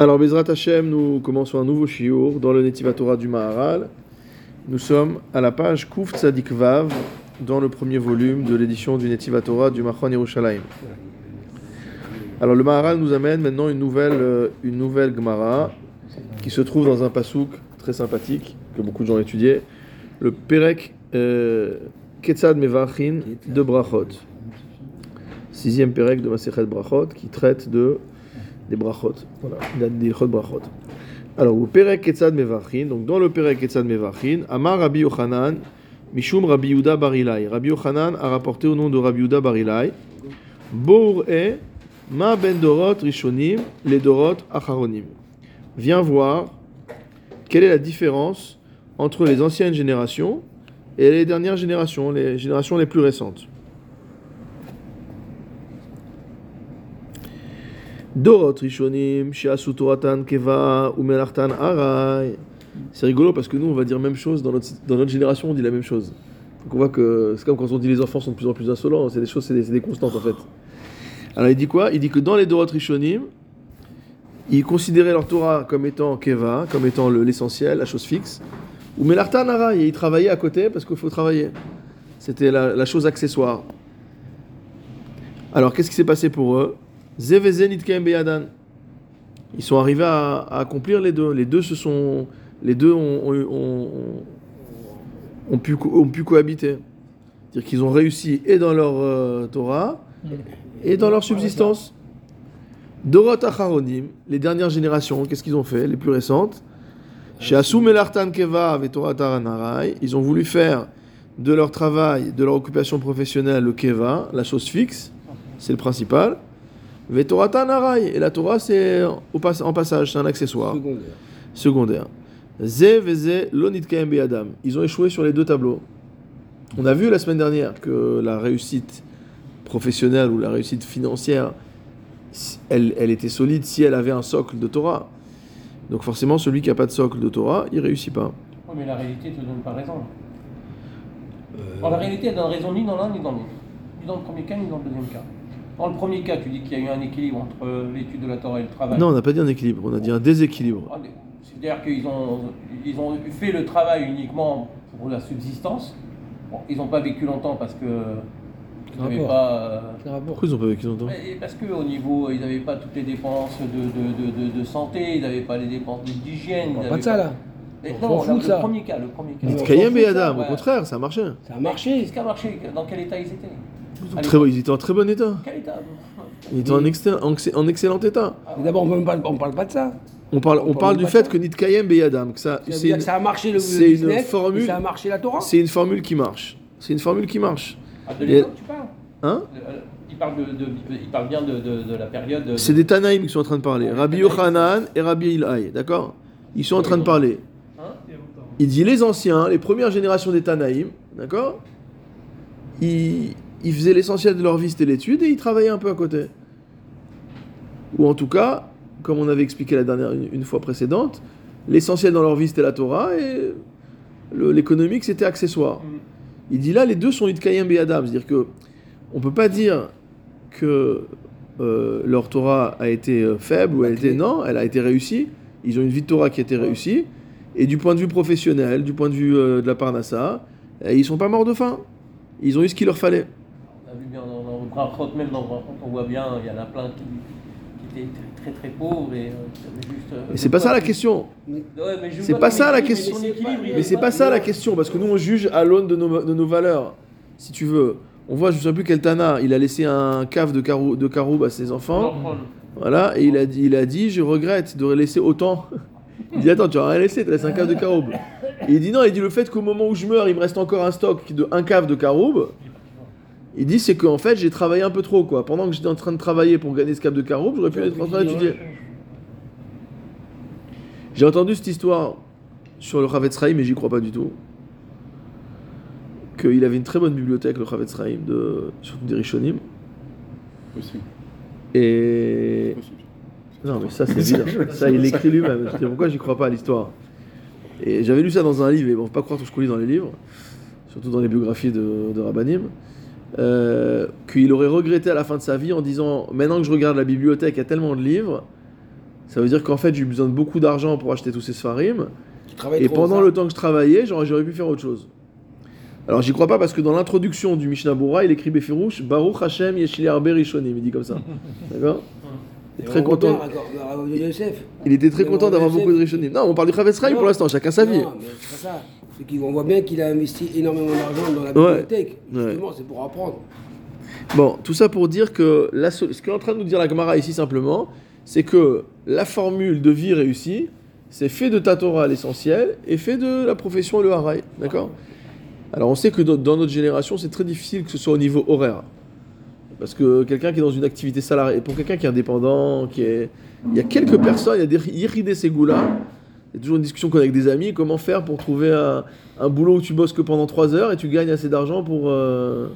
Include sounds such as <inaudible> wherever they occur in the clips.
Alors, Bezrat Hashem, nous commençons un nouveau shiur dans le Netiva Torah du Maharal. Nous sommes à la page Kuf Tzadik Vav, dans le premier volume de l'édition du Netiva Torah du Machon Yerushalayim. Alors, le Maharal nous amène maintenant une nouvelle, euh, une nouvelle Gemara qui se trouve dans un pasouk très sympathique que beaucoup de gens étudié, le Perek euh, Ketzad Mevachin de Brachot. Sixième Perek de Masechet Brachot qui traite de des brachot. Voilà, des brachot. Alors, au Perek Ketzad Mevachin, donc dans le Perek Ketzad Mevachin, Amar Rabbi Yochanan, Mishum Rabbi Yuda Barilai. Rabbi Yochanan a rapporté au nom de Rabbi Yuda Barilai, Bour e Ma ben Dorot Rishonim, les Dorot Acharonim. Viens voir quelle est la différence entre les anciennes générations et les dernières générations, les générations les plus récentes. Dorot Rishonim, Shiasu Toratan Keva ou Melartan Arai. C'est rigolo parce que nous, on va dire même chose, dans notre, dans notre génération, on dit la même chose. Donc on voit que c'est comme quand on dit les enfants sont de plus en plus insolents, c'est des choses, c'est des, des, constantes en fait. Alors il dit quoi? Il dit que dans les Dorot Rishonim, ils considéraient leur Torah comme étant Keva, comme étant l'essentiel, la chose fixe. Ou Melartan Arai, et ils travaillaient à côté parce qu'il faut travailler. C'était la, chose accessoire. Alors qu'est-ce qui s'est passé pour eux? Ils sont arrivés à, accomplir les deux. Les deux se sont, les deux ont, ont, ont, ont pu, cohabiter. C'est-à-dire qu'ils ont réussi et dans leur euh, Torah et dans leur subsistance. Dorot Acharonim, les dernières générations, qu'est-ce qu'ils ont fait Les plus récentes? Chez Asum Elartan Keva et Torah Taranarai, ils ont voulu faire de leur travail, de leur occupation professionnelle, le Keva, la chose fixe, c'est le principal. Et la Torah, c'est en passage, c'est un accessoire. Secondaire. Secondaire. Ils ont échoué sur les deux tableaux. On a vu la semaine dernière que la réussite professionnelle ou la réussite financière, elle, elle était solide si elle avait un socle de Torah. Donc forcément, celui qui n'a pas de socle de Torah, il réussit pas. Oui, mais la réalité ne te donne pas raison. Alors, la réalité, elle donne raison ni dans l'un ni dans l'autre. Ni dans le premier cas, ni dans le deuxième cas. Dans le premier cas, tu dis qu'il y a eu un équilibre entre l'étude de la Torah et le travail. Non, on n'a pas dit un équilibre, on a dit un déséquilibre. C'est-à-dire qu'ils ont, ils ont fait le travail uniquement pour la subsistance. Bon, ils n'ont pas vécu longtemps parce que. Ils n'avaient pas. Pourquoi ils n'ont pas vécu longtemps? Parce qu'au niveau, ils n'avaient pas toutes les dépenses de, de, de, de, santé, ils n'avaient pas les dépenses d'hygiène. Pas de ça là. Mais non, là, le ça. premier cas, le premier cas. Nitkayem et Adam, au contraire, ça a marché. Ça a marché. Qu'est-ce qui a marché Dans quel état ils étaient Très, ils étaient en très bon état. Quel état Ils étaient en, excell- en, ex- en excellent état. D'abord, on ne parle, pas de ça. On parle, on On parle du fait ça. que Nitkayem Beyadam, que ça, c'est une, que ça a marché le, c'est une formule- et ça a marché la Torah. c'est une formule qui marche. C'est une formule qui marche. Ah, de l'époque, tu parles Hein Euh, il parle, de, de- il parle bien de, la période. de- C'est des Tanaïm qui sont en train de parler. Rabbi Yochanan et Rabbi Ilhaï, d'accord Ils sont en train de parler. Hein Il dit les anciens, les premières générations des Tanaïm, d'accord ils, ils faisaient l'essentiel de leur vie, c'était l'étude, et ils travaillaient un peu à côté. Ou en tout cas, comme on avait expliqué la dernière une, une fois précédente, l'essentiel dans leur vie c'était la Torah et l'économique c'était accessoire. Mm. Il dit là les deux sont Yitkayem et Adam, c'est-à-dire que on peut pas dire que euh, leur Torah a été euh, faible ou elle était non, elle a été réussie. Ils ont une vie de Torah qui a été réussie et du point de vue professionnel, du point de vue euh, de la Parnassa, ils sont pas morts de faim. Ils ont eu ce qu'il leur fallait. On a vu bien dans, Brachot, même dans Brachot, on voit bien, il y en a plein qui, qui étaient très très, très pauvres et euh, euh, Mais c'est pas ça la question. Ouais, C'est pas ça la question. mais c'est pas ça la question, parce que nous on juge à l'aune de nos, de nos valeurs. Si tu veux, on voit, je ne sais plus quel Tana, il a laissé un cave de, carou, de caroube à ses enfants. Voilà, et il a dit, il a dit je regrette de laisser autant. <laughs> Il dit attends, tu as rien laissé, tu laissé un cave de caroube. Et il dit non, il dit le fait qu'au moment où je meurs, il me reste encore un stock de un cave de caroube. Il dit c'est qu'en fait j'ai travaillé un peu trop quoi. Pendant que j'étais en train de travailler pour gagner ce cave de caroube, j'aurais pu être en train d'étudier. J'ai entendu cette histoire sur le Chavetz Chaim, mais j'y crois pas du tout. Qu'il avait une très bonne bibliothèque, le Chavetz Chaim, de, surtout des Rishonim. Possible. Et. Possible. Non, mais ça, c'est évident. <laughs> Ça, il l'écrit lui-même. Je dis, pourquoi j'y crois pas à l'histoire? Et j'avais lu ça dans un livre, et bon, faut pas croire tout ce qu'on lit dans les livres, surtout dans les biographies de, de Rabbanim, euh, qu'il aurait regretté à la fin de sa vie en disant Maintenant que je regarde la bibliothèque, il y a tellement de livres, Ça veut dire qu'en fait, j'ai eu besoin de beaucoup d'argent pour acheter tous ces Sfarim. Et pendant le temps que je travaillais, j'aurais pu faire autre chose. Alors j'y crois pas parce que dans l'introduction du Mishnah Bora, il écrit Befirouche Baruch Hashem Yeshili Arbe Rishonim. Il dit comme ça. <laughs> D'accord Il très content. était très content on d'avoir beaucoup de Rishonim. Non, on parle du Chavetz pour l'instant, chacun sa vie. Non, mais ça. C'est qu'on voit bien qu'il a investi énormément d'argent dans la bibliothèque. Ouais. Justement, c'est pour apprendre. Bon, tout ça pour dire que la ce qu'est en train de nous dire la Gemara ici simplement, c'est que la formule de vie réussie, c'est fait de ta Torah l'essentiel et fait de la profession le haraï. D'accord? Alors on sait que dans notre génération, c'est très difficile que ce soit au niveau horaire. Parce que quelqu'un qui est dans une activité salariée, pour quelqu'un qui est indépendant, qui est... il y a quelques personnes, il y a des Yiride Segula, il y a toujours une discussion qu'on a avec des amis, comment faire pour trouver un, un boulot où tu bosses que pendant 3 heures et tu gagnes assez d'argent pour... euh,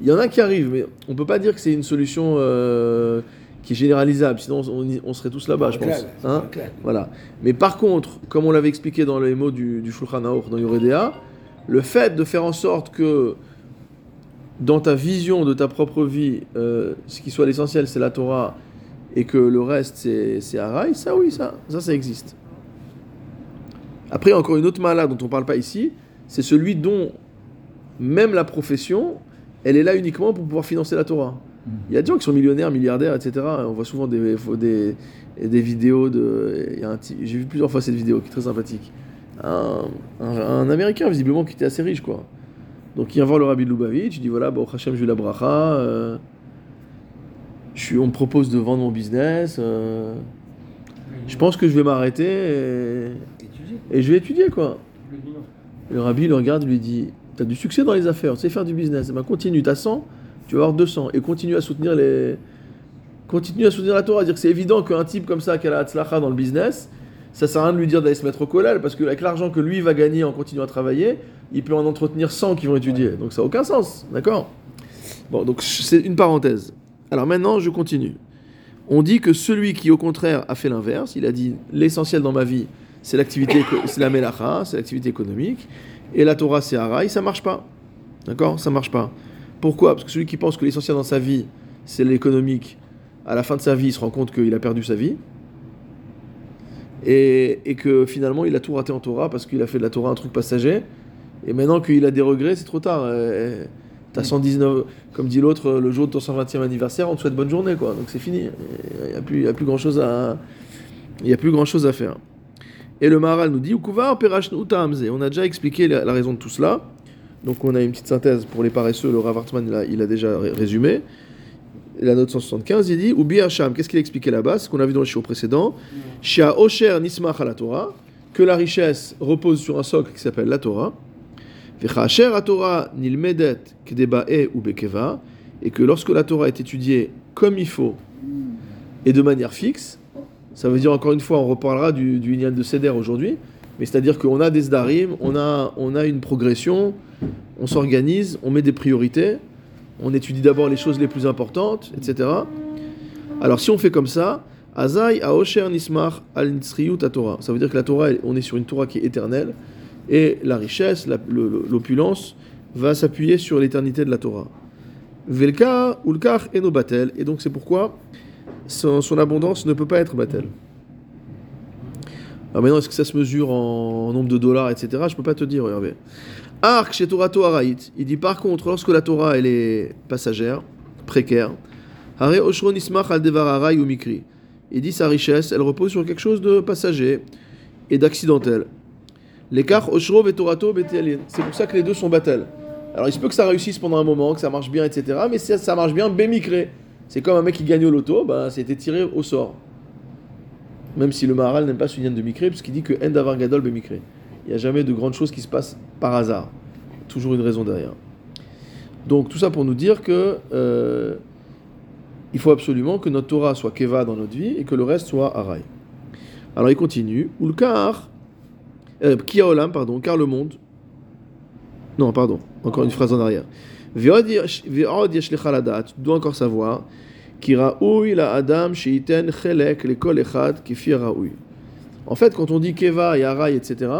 il y en a qui arrivent, mais on peut pas dire que c'est une solution euh, qui est généralisable, sinon on, serait tous là-bas, je pense. Hein voilà. Mais par contre, comme on l'avait expliqué dans les mots du, du Shulchan Aruch dans Yoredea, le fait de faire en sorte que dans ta vision de ta propre vie, euh, ce qui soit l'essentiel, c'est la Torah, et que le reste, c'est c'est Haraï, ça oui, ça, ça, ça existe. Après, encore une autre mala dont on ne parle pas ici, c'est celui dont même la profession, elle est là uniquement pour pouvoir financer la Torah. Il y a des gens qui sont millionnaires, milliardaires, etc. On voit souvent des, des, des vidéos de. J'ai vu plusieurs fois cette vidéo qui est très sympathique. Un, un, un Américain, visiblement, qui était assez riche, quoi. Donc il vient voir le rabbi de Lubavitch, il dit voilà, bon, Hachem, j'ai eu la bracha. euh, je suis, on me propose de vendre mon business. euh, je pense que je vais m'arrêter et, je vais étudier, quoi. Le rabbi le regarde et lui dit T'as du succès dans les affaires, tu sais faire du business. Eh ben, continue, t'as 100, tu vas avoir 200. Et continue à soutenir les. Continue à soutenir la Torah. Dire que c'est évident qu'un type comme ça, qui a la Hatzlacha dans le business, ça sert à rien de lui dire d'aller se mettre au collèle, parce qu'avec l'argent que lui va gagner en continuant à travailler, il peut en entretenir 100 qui vont étudier. Donc ça n'a aucun sens, d'accord? Bon, donc c'est une parenthèse. Alors maintenant, je continue. On dit que celui qui, au contraire, a fait l'inverse, il a dit l'essentiel dans ma vie, c'est l'activité, c'est la melacha, c'est l'activité économique, et la Torah, c'est haraï, ça marche pas. D'accord? Ça marche pas. Pourquoi? Parce que celui qui pense que l'essentiel dans sa vie, c'est l'économique, à la fin de sa vie, il se rend compte qu'il a perdu sa vie. Et, et que finalement, il a tout raté en Torah parce qu'il a fait de la Torah un truc passager. Et maintenant qu'il a des regrets, c'est trop tard. T'as 119, comme dit l'autre, le jour de ton 120e anniversaire, on te souhaite bonne journée, quoi. Donc c'est fini. Il n'y a plus, grand chose à, il a plus grand chose à faire. Et le Maharal nous dit. On a déjà expliqué la, raison de tout cela. Donc on a une petite synthèse pour les paresseux. Le Rav Hartman, il a, déjà ré- résumé. La note 175, il dit, Ubi Hacham. Qu'est-ce qu'il a expliqué là-bas? Ce qu'on a vu dans le shiur précédent. Shia Osher Nismach la Torah. Que la richesse repose sur un socle qui s'appelle la Torah. Bekeva. Et que lorsque la Torah est étudiée comme il faut et de manière fixe, ça veut dire encore une fois, on reparlera du, du de Seder aujourd'hui, mais c'est-à-dire qu'on a des Zdarim, on a, on a une progression, on s'organise, on met des priorités, on étudie d'abord les choses les plus importantes, etc. Alors si on fait comme ça, Azai Aosher Nismar al Torah. Ça veut dire que la Torah, on est sur une Torah qui est éternelle, et la richesse, l'opulence, va s'appuyer sur l'éternité de la Torah. Velka Ulkar Enobatel, et donc c'est pourquoi son, abondance ne peut pas être batel. Alors maintenant, est-ce que ça se mesure en nombre de dollars, etc. Je peux pas te dire, regardez. Arc chez Torato Araït, il dit par contre, lorsque la Torah elle est passagère, précaire, Hare Oshron Ismach al Devar ou Mikri, il dit sa richesse, elle repose sur quelque chose de passager et d'accidentel. L'écart Oshro et Torato. C'est pour ça que les deux sont batel. Alors il se peut que ça réussisse pendant un moment, que ça marche bien, etc. Mais ça, ça marche bien, bémicré. C'est comme un mec qui gagne au loto, bah, c'était tiré au sort. Même si le Maharal n'aime pas ce lien de Mikré, puisqu'il dit que End Avar Gadol Bemikré. Il n'y a jamais de grandes choses qui se passent par hasard. Toujours une raison derrière. Donc tout ça pour nous dire que euh, il faut absolument que notre Torah soit Keva dans notre vie et que le reste soit Arai. Alors il continue. Ulkar, euh, Kiaolam, pardon, car le monde. Non, pardon, encore une phrase en arrière. Tu encore savoir. En fait, quand on dit Keva et Arai, etc.,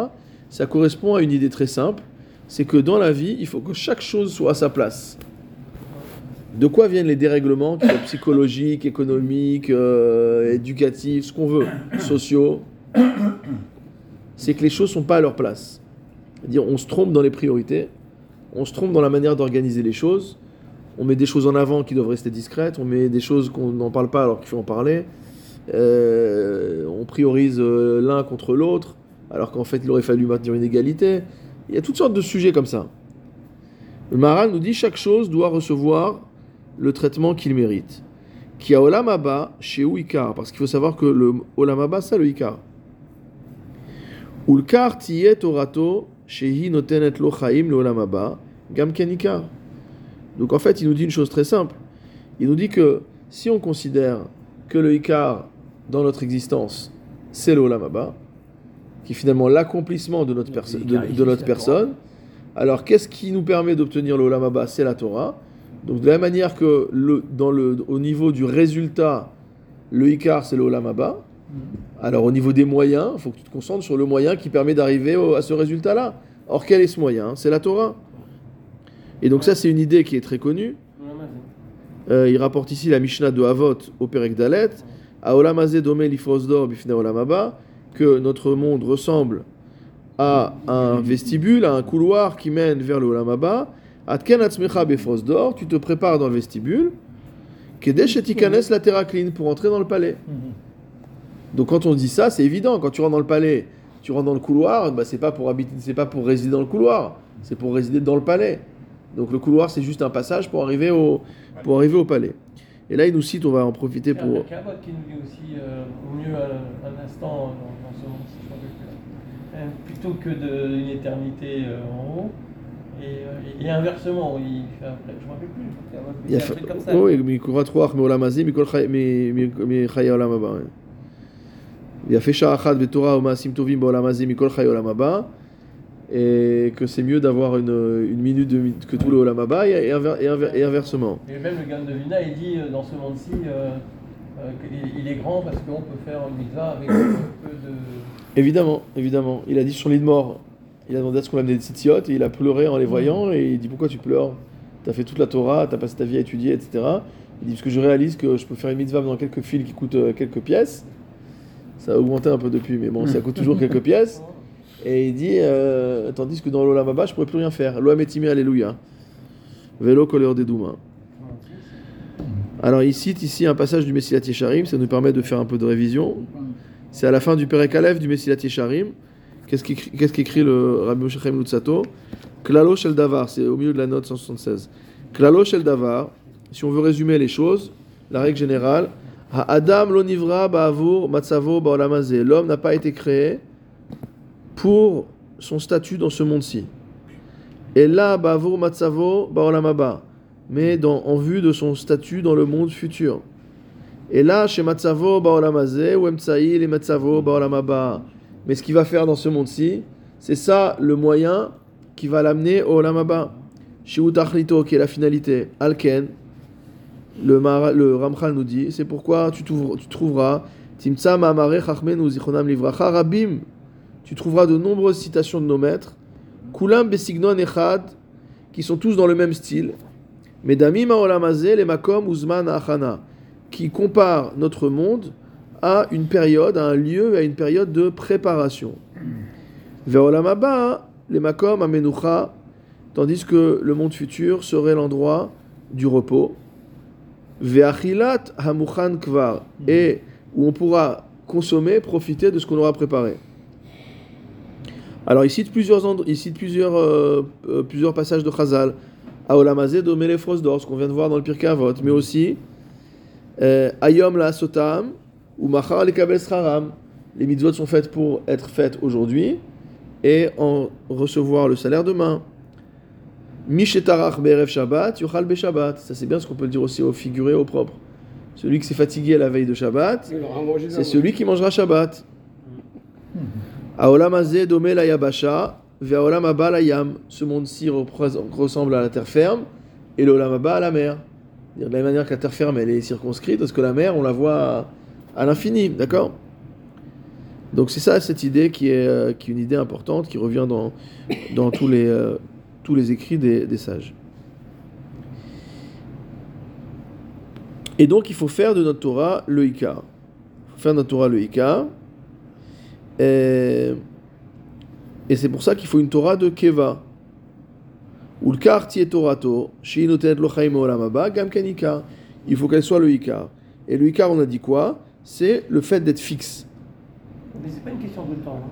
ça correspond à une idée très simple. C'est que dans la vie, il faut que chaque chose soit à sa place. De quoi viennent les dérèglements psychologiques, économiques, euh, éducatifs, ce qu'on veut, sociaux? C'est que les choses sont pas à leur place. C'est-à-dire, on se trompe dans les priorités, on se trompe dans la manière d'organiser les choses, on met des choses en avant qui doivent rester discrètes, on met des choses qu'on n'en parle pas alors qu'il faut en parler, Euh, on priorise euh, l'un contre l'autre, alors qu'en fait il aurait fallu maintenir une égalité. Il y a toutes sortes de sujets comme ça. Le Maharal nous dit chaque chose doit recevoir le traitement qu'il mérite. Qui a Olam Haba chez Ikar, parce qu'il faut savoir que le Olam Haba c'est le Ikar. Ulkar tiyet torato shehi notenet lo chaim le gam ken Ikar. Donc en fait, il nous dit une chose très simple. Il nous dit que si on considère que le Ikar dans notre existence, c'est le Olam Haba, qui est finalement l'accomplissement de notre, perso- de, de notre personne, alors qu'est-ce qui nous permet d'obtenir le Olam Haba? C'est la Torah. Donc de la même manière que le, dans le, au niveau du résultat, le Ikar c'est le Olam Haba, alors au niveau des moyens, il faut que tu te concentres sur le moyen qui permet d'arriver à ce résultat-là. Or quel est ce moyen C'est la Torah. Et donc ça c'est une idée qui est très connue. Euh, il rapporte ici la Mishnah de Havot au Perek Dalet, à Olam Hazeh Domé Lifrosdor Bifnei Olam Haba, que notre monde ressemble à un vestibule, à un couloir qui mène vers le Olam Haba. Atken Atzmecha Befrosdor, tu te prépares dans le vestibule. Kedesh et Tikanes la Teraklin pour entrer dans le palais. Donc quand on dit ça, c'est évident. Quand tu rentres dans le palais, tu rentres dans le couloir, bah, c'est pas pour habiter, c'est pas pour résider dans le couloir, c'est pour résider dans le palais. Donc le couloir, c'est juste un passage pour arriver au, pour arriver au palais. Et là, il nous cite, on va en profiter Il y a pour. qui nous dit aussi, euh, au mieux un, un instant dans, dans ce monde, si je me rappelle plus. Euh, plutôt que d'une éternité euh, en haut. Et, euh, et inversement, il fait après, je ne me rappelle plus. Il y a y a un fa- truc comme ça. Oui, Mi Chay Olam Haba, ouais. Il a fait Sha'achad Betorah Omaasim Tovim Hazeh, Mikol Olam Haba. Et que c'est mieux d'avoir une, une minute de, que tout le Olam Haba et, et inver- et inver- et inversement. Et même le Gaon de Vina, il dit euh, dans ce monde-ci euh, euh, qu'il il est grand parce qu'on peut faire une mitzvah avec peu de. Évidemment, évidemment. Il a dit sur l'île de mort, il a demandé à ce qu'on l'amène des tzitziot et il a pleuré en les voyant et il dit pourquoi tu pleures? T'as fait toute la Torah, t'as passé ta vie à étudier, etc. Il dit parce que je réalise que je peux faire une mitzvah dans quelques fils qui coûtent euh, quelques pièces. Ça a augmenté un peu depuis, mais bon, ça coûte toujours quelques <laughs> pièces. Et il dit, euh, tandis que dans l'Olam Haba, je pourrais plus rien faire. Loam etimi, alléluia. Vélo couleur des Douma. Alors il cite ici un passage du Messilat Yesharim, ça nous permet de faire un peu de révision. C'est à la fin du Perek Aleph du Messilat Yesharim. Qu'est-ce qu'écrit qu'est-ce qu'écrit le Rabbi Moshe Chaim Lutzato Klalo Shel Davar, c'est au milieu de la note 176. Klalo Shel Davar, si on veut résumer les choses, la règle générale, Adam lo nivra ba'avur matzavo ba'olam hazeh. L'homme n'a pas été créé pour son statut dans ce monde-ci. Et là, ba'avur matzavo ba'olam haba. Mais dans, en vue de son statut dans le monde futur. Et là, chez Matzavo Baolam Hazeh, ou Emtsaï, les Matzavo Baolam Haba. Mais ce qu'il va faire dans ce monde-ci, c'est ça le moyen qui va l'amener au Olam Haba. Chez Utachlito, qui est la finalité. Alken, le, Mara- le Ramchal nous dit, c'est pourquoi tu, trouveras Timtsa Chachmenu Zichronam Livracha Rabim. Tu trouveras de nombreuses citations de nos maîtres. Kulam Besignon Echad, qui sont tous dans le même style. Medamim Haolam Hazeh, les Makom Uzman Achana qui compare notre monde à une période, à un lieu, à une période de préparation. Vers Olam Haba, les Makom Amenucha, tandis que le monde futur serait l'endroit du repos. Ve'achilat Hamuchan Kvar, et où on pourra consommer, profiter de ce qu'on aura préparé. Alors il cite plusieurs, il cite plusieurs, euh, euh, plusieurs passages de Chazal. Aolam Hazeh Domele Frosdor, ce qu'on vient de voir dans le Pirkei Avot, mais aussi euh, Ayom la sotam ou machar le kabel. Les mitzvot sont faites pour être faites aujourd'hui et en recevoir le salaire demain. Mishetarach be'erev Shabbat, yuchal be Shabbat. Ça c'est bien ce qu'on peut le dire aussi au figuré, au propre. Celui qui s'est fatigué la veille de Shabbat, c'est celui qui mangera Shabbat. Aolam hazeh domé la yabasha, ve'aolam haba la yam. Ce monde-ci ressemble à la terre ferme et l'olam haba à la mer. De la même manière que la terre ferme, elle est circonscrite, parce que la mer, on la voit à, à l'infini, d'accord? Donc c'est ça, cette idée qui est, euh, qui est une idée importante, qui revient dans, dans tous, les, euh, tous les écrits des, des sages. Et donc, il faut faire de notre Torah le Icar. Il faut faire de notre Torah le Icar. Et, c'est pour ça qu'il faut une Torah de Keva. Il faut qu'elle soit le Icar. Et le Icar, on a dit quoi? C'est le fait d'être fixe. Mais c'est pas une question de temps. hein.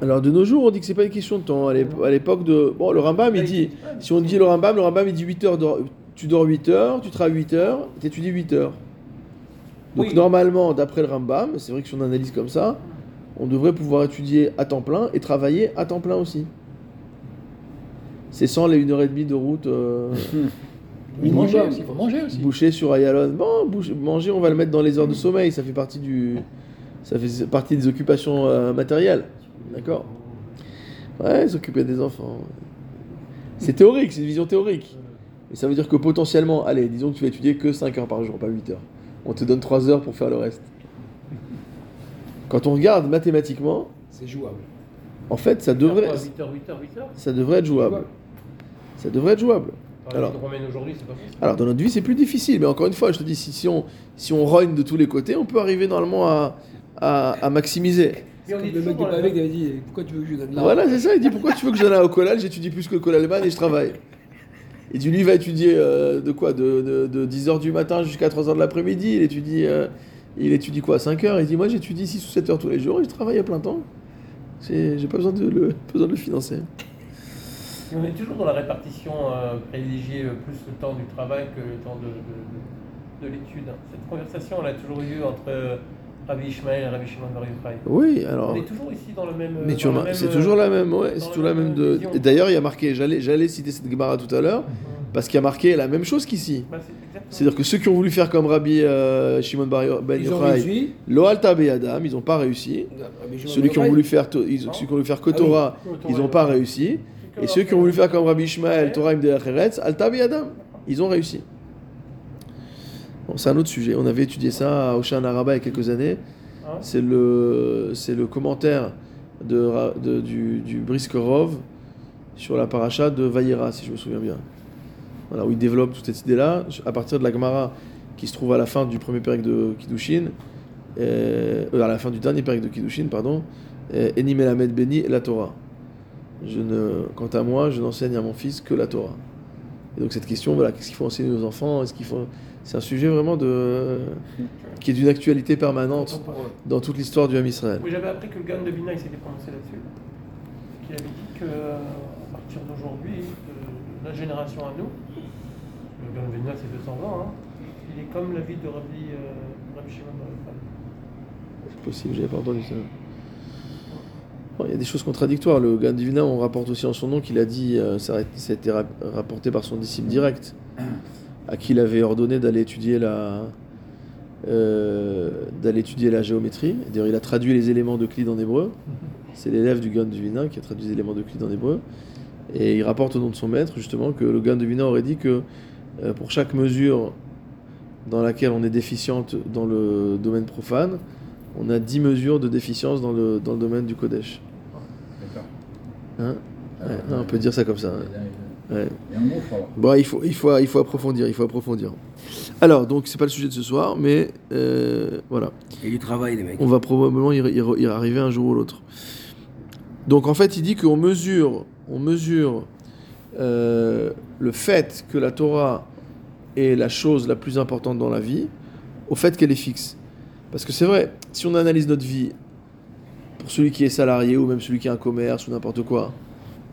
Alors de nos jours, on dit que c'est pas une question de temps. À l'ép- à l'époque de. Bon, le Rambam, il dit. Si on dit le Rambam, le Rambam, il dit 8 heures. de- tu dors 8 heures, tu travailles 8 heures, tu étudies 8 heures. Donc Oui. normalement, d'après le Rambam, c'est vrai que si on analyse comme ça, on devrait pouvoir étudier à temps plein et travailler à temps plein aussi. C'est sans les 1h30 de route euh, <laughs> Il faut manger aussi, il faut manger aussi. boucher sur Ayalon. Bon, boucher- manger, on va le mettre dans les heures de sommeil, ça fait partie du. Ça fait partie des occupations euh, matérielles. D'accord Ouais, s'occuper des enfants. C'est théorique, c'est une vision théorique. Mais ça veut dire que potentiellement, allez, disons que tu vas étudier que 5 heures par jour, pas 8 heures. On te donne 3 heures pour faire le reste. Quand on regarde mathématiquement, C'est jouable. en fait, ça devrait, 8h, 8h, 8h. ça devrait être jouable. Ça devrait être jouable. Alors. Dans notre vie, c'est plus difficile. Mais encore une fois, je te dis, si, si on, si on rogne de tous les côtés, on peut arriver normalement à, à, à maximiser. Mais on est le mec pavé qui avait dit Pourquoi tu veux que je donne là Voilà, c'est ça. Il dit pourquoi tu veux que je donne au collège? J'étudie plus que le collège et je travaille. Et tu lui va étudier euh, de quoi? De, de, de 10h du matin jusqu'à 3h de l'après-midi. Il étudie, euh, il étudie quoi? 5 heures? Il dit Moi j'étudie 6 ou 7 heures tous les jours et je travaille à plein temps. J'ai pas besoin de le, besoin de le financer. Et on est toujours dans la répartition euh, privilégier euh, plus le temps du travail que le temps de, de, de- de l'étude. Cette conversation, elle a toujours eu entre euh, Rabbi Ishmael et Rabbi Shimon Bar Yochai. Oui, alors. On est toujours ici dans le même. Mais tu remarques, c'est toujours la même, ouais, dans c'est la toujours la même même de. vision. et D'ailleurs, il y a marqué, j'allais, j'allais citer cette Gemara tout à l'heure, parce qu'il y a marqué la même chose qu'ici. Bah. C'est-à-dire que ceux qui ont voulu faire comme Rabbi euh, Shimon Bar Yo- Ils ont Yochai, réussi. Lo Alta Beyadam, ils n'ont pas réussi. Ceux qui ont voulu faire, to- ils, ceux qui ont voulu faire que Torah, ils n'ont pas réussi. Et ceux qui ont voulu faire comme Rabbi Ishmael, Torah im Eretz, Alta Beyadam, ils ont réussi. Bon, c'est un autre sujet. On avait étudié ça à Oshan Araba il y a quelques années. Hein C'est le, c'est le commentaire de, du, du Briskerov sur la paracha de Vayera, si je me souviens bien. Voilà, où il développe toute cette idée-là, à partir de la Gemara qui se trouve à la fin du premier période de Kiddushin, euh, euh, à la fin du dernier période de Kiddushin, pardon, euh, Beni la Torah. Je ne, quant à moi, je n'enseigne à mon fils que la Torah. Et donc cette question, voilà, qu'est-ce qu'il faut enseigner aux enfants? Est-ce qu'il faut C'est un sujet vraiment de qui est d'une actualité permanente dans toute l'histoire du Ham Israël. Oui, j'avais appris que le Gan de Bina s'était prononcé là-dessus. Qu'il avait dit que euh, à partir d'aujourd'hui, euh, la génération à nous, le Gan de Bina c'est 200 ans, hein, il est comme la vie de Rabbi, euh, Rabbi Shimon. C'est possible, j'avais pas entendu ça. Il y a des choses contradictoires. Le Gan Divina, on rapporte aussi en son nom qu'il a dit, euh, ça, a, été rap- rapporté par son disciple direct, à qui il avait ordonné d'aller étudier la, euh, géométrie. D'ailleurs, il a traduit les éléments d'Euclide en hébreu. C'est l'élève du Gan Divina qui a traduit les éléments d'Euclide en hébreu. Et il rapporte au nom de son maître, justement, que le Gan Divina aurait dit que euh, pour chaque mesure dans laquelle on est déficiente dans le domaine profane, on a 10 mesures de déficience dans le, dans le domaine du Kodesh. Hein Ouais, on peut dire ça comme ça. Ouais. Bon, il faut, il, faut, il faut approfondir, il faut approfondir. Alors, donc, c'est pas le sujet de ce soir, mais euh, voilà. Il y a du travail, les mecs. On va probablement y, y- y arriver un jour ou l'autre. Donc, en fait, il dit qu'on mesure, on mesure euh, le fait que la Torah est la chose la plus importante dans la vie au fait qu'elle est fixe. Parce que c'est vrai, si on analyse notre vie, pour celui qui est salarié ou même celui qui a un commerce ou n'importe quoi,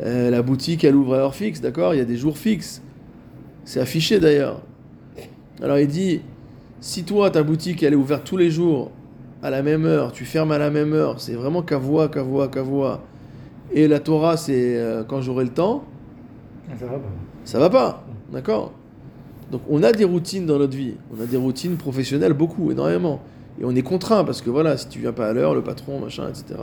euh, la boutique, elle ouvre à heure fixe, d'accord? Il y a des jours fixes. C'est affiché d'ailleurs. Alors il dit, si toi, ta boutique, elle est ouverte tous les jours à la même heure, tu fermes à la même heure, c'est vraiment voix, qu'à voix. Et la Torah, c'est euh, quand j'aurai le temps, Ça va pas. ça va pas, d'accord? Donc on a des routines dans notre vie, on a des routines professionnelles beaucoup, énormément. Et on est contraint parce que voilà, si tu viens pas à l'heure, le patron, machin, etc.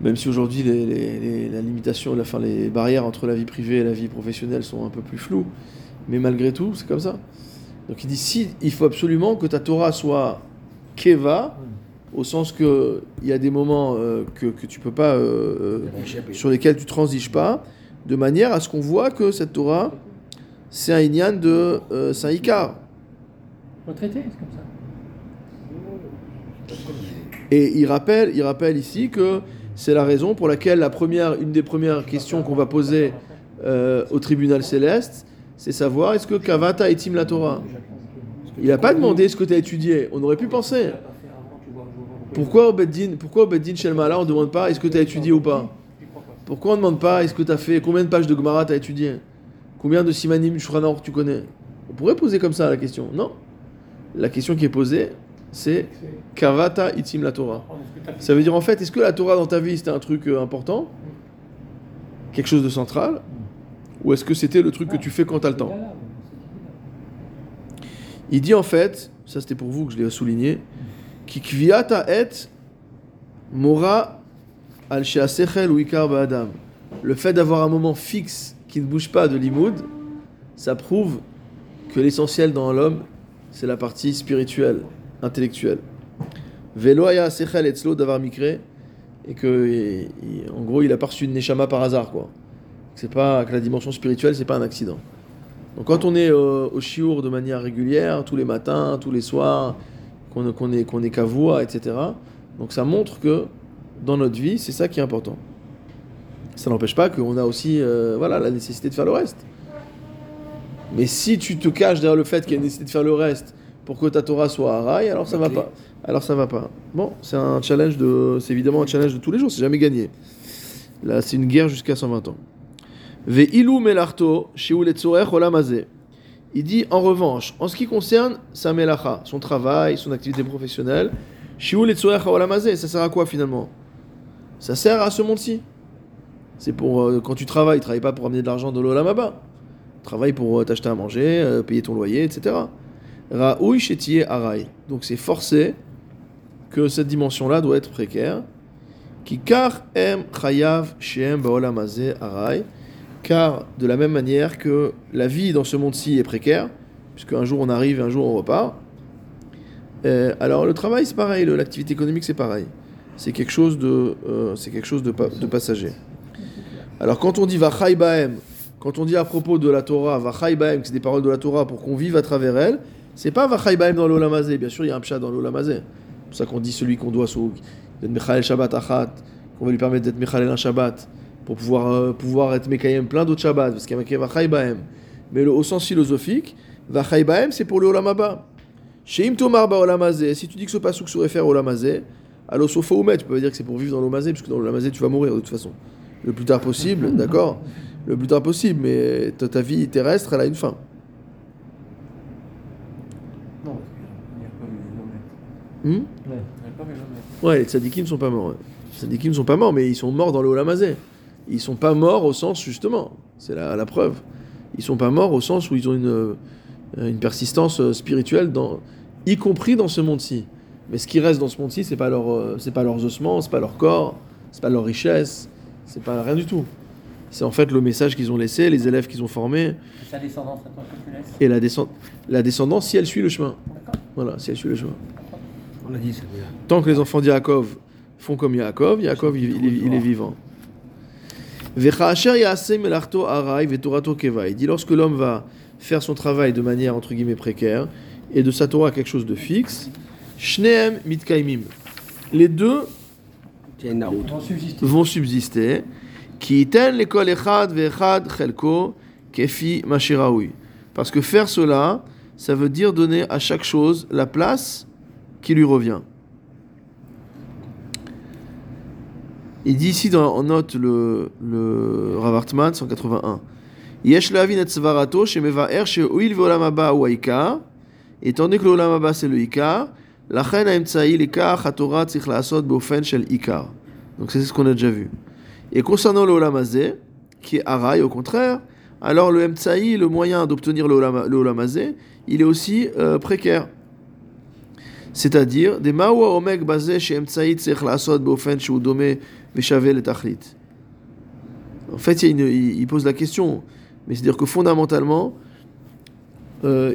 Même si aujourd'hui les, les- les- la limitation, la, enfin, les barrières entre la vie privée et la vie professionnelle sont un peu plus floues, mais malgré tout, c'est comme ça. Donc il dit si il faut absolument que ta Torah soit keva, au sens que il y a des moments euh, que, que tu peux pas euh, euh, sur lesquels tu transiges pas, de manière à ce qu'on voit que cette Torah, c'est un Inyan de. euh, un Icar. Retraité, c'est comme ça. Et il rappelle, il rappelle ici que c'est la raison pour laquelle la première, une des premières questions qu'on va poser euh, au tribunal céleste, c'est savoir est-ce que Kavata etim la Torah? Il n'a pas demandé ce que tu as étudié. On aurait pu penser. Pourquoi au Beddin, pourquoi au Beddin Shel Mala, on ne demande pas est-ce que tu as étudié ou pas? Pourquoi on ne demande pas est-ce que tu as fait combien de pages de Gemara tu as étudié? Combien de Simanim Shranor tu connais? On pourrait poser comme ça la question. Non? La question qui est posée, c'est Kavata itim la Torah. Ça veut dire en fait, est-ce que la Torah dans ta vie c'était un truc euh, important? Quelque chose de central? Ou est-ce que c'était le truc que tu fais quand tu as le temps? Il dit en fait, ça c'était pour vous que je l'ai souligné, et mora al ou ikar ba'adam. Le fait d'avoir un moment fixe qui ne bouge pas de l'imoud, ça prouve que l'essentiel dans l'homme, c'est la partie spirituelle, intellectuelle. Velo aya sechel etzlo davar mikre, et que, et- et- en gros, il a pas reçu une neshama par hasard, quoi. C'est pas que la dimension spirituelle, c'est pas un accident. Donc quand on est euh, au chiour de manière régulière, tous les matins, tous les soirs, qu'on qu'on est, qu'on est kavoua, etc. Donc ça montre que dans notre vie, c'est ça qui est important. Ça n'empêche pas qu'on a aussi euh, voilà, la nécessité de faire le reste. Mais si tu te caches derrière le fait qu'il y a une nécessité de faire le reste pour que ta Torah soit à rail, alors ça va Ok. pas. Alors ça va pas. Bon, c'est un challenge de, c'est évidemment un challenge de tous les jours. C'est jamais gagné. Là, c'est une guerre jusqu'à 120 ans. Melarto letzorech olam hazeh. Il dit en revanche, en ce qui concerne sa melacha, son travail, son activité professionnelle, shiu letzorech olam hazeh, ça sert à quoi finalement? Ça sert à ce monde-ci. C'est pour euh, quand tu travailles, tu travailles pas pour amener de l'argent de l'olam haba. Tu travailles pour euh, t'acheter à manger, euh, payer ton loyer, etc. Ra'ouy shetiye. Donc c'est forcé que cette dimension-là doit être précaire. Qui car em chayav shem baolam hazeh arai. Car de la même manière que la vie dans ce monde-ci est précaire, puisque un jour on arrive et un jour on repart, euh, alors le travail c'est pareil, l'activité économique c'est pareil. C'est quelque chose de, euh, c'est quelque chose de, pa- de passager. Alors quand on dit vachai baem, quand on dit à propos de la Torah, vachai baem, c'est des paroles de la Torah pour qu'on vive à travers elle, c'est pas vachai baem dans l'olamazé. Bien sûr il y a un pshat dans l'olamazé. C'est pour ça qu'on dit celui qu'on doit d'être mechalel shabbat achat, qu'on va lui permettre d'être mechalel un shabbat pour pouvoir, euh, pouvoir être Mekayem plein d'autres Shabbat, parce qu'il y a marqué Vachai Baem. Mais le, au sens philosophique, Vachai Baem, c'est pour le Olam Haba. Sheim Tomar Ba si tu dis que ce pasuk se réfère au Olam Hazeh, alors au Oumet, tu peux dire que c'est pour vivre dans l'Olam Hazeh, parce que dans l'Olam Hazeh, tu vas mourir de toute façon. Le plus tard possible, d'accord Le plus tard possible, mais ta vie terrestre, elle a une fin. Non, il n'y a pas eu l'honnête. Hmm. Ouais, les tzadikim sont pas morts. ouais. Les tzadikim sont pas morts, mais ils sont morts dans le Olam Hazeh. Ils sont pas morts au sens, justement, c'est la, la preuve. Ils sont pas morts au sens où ils ont une, euh, une persistance euh, spirituelle, dans, y compris dans ce monde-ci. Mais ce qui reste dans ce monde-ci, c'est pas, leur, euh, c'est pas leurs ossements, c'est pas leur corps, c'est pas leur richesse, c'est pas rien du tout. C'est en fait le message qu'ils ont laissé, les élèves qu'ils ont formés, Sa descendance, à toi, que tu laisses? et la, descend- la descendance si elle suit le chemin. D'accord. Voilà, si elle suit le chemin. On dit. Tant que les enfants d'Yaakov font comme Yaakov, Yaakov il, il est- il est vivant. Il dit lorsque l'homme va faire son travail de manière entre guillemets précaire et de sa Torah quelque chose de fixe, shneem mitkaimim. Les deux vont subsister. iten lekol echad ve'echad chelko kefi mashiraoui. Parce que faire cela, ça veut dire donner à chaque chose la place qui lui revient. Il dit ici, dans, en note le, le Rav Hartman, 181. Yesh lavin et svarato shemevaer she'oil ve'olam haba ou haikar. Étant donné que l'olam haba c'est le ikar, lachen ha'emtsa'i lekach haTorah tzich la'asot shel ikar. Donc c'est ce qu'on a déjà vu. Et concernant le qui est araï au contraire, alors le emtsa'i, le moyen d'obtenir le il est aussi euh, précaire. C'est-à-dire, des mawa omek basé chez emtsa'i tzich la'asot beofen shel dome veshavel et tachlit. En fait, il- il pose la question, mais c'est-à-dire que fondamentalement, euh,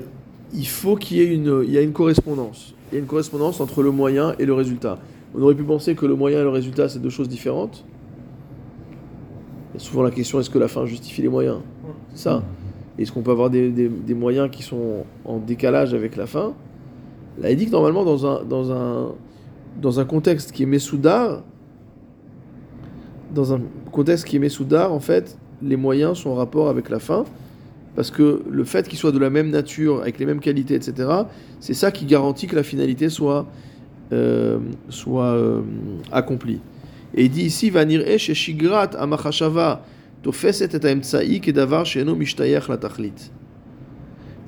il faut qu'il y ait une, il y a une correspondance. Il y a une correspondance entre le moyen et le résultat. On aurait pu penser que le moyen et le résultat, c'est deux choses différentes. Il y a souvent la question est-ce que la fin justifie les moyens? C'est ça. Est-ce qu'on peut avoir des, des- des moyens qui sont en décalage avec la fin? Là, il dit que normalement, dans un, dans un, dans un contexte qui est messoudar, dans un contexte qui est messoudar, en fait, les moyens sont en rapport avec la fin, parce que le fait qu'ils soient de la même nature, avec les mêmes qualités, etc., c'est ça qui garantit que la finalité soit, euh, soit euh, accomplie. Et il dit ici, Vanir Esh et Shigrat Amachashava, Tofeset et Aemtsaï, Kedavar Sheno Mishtayach la Tachlit.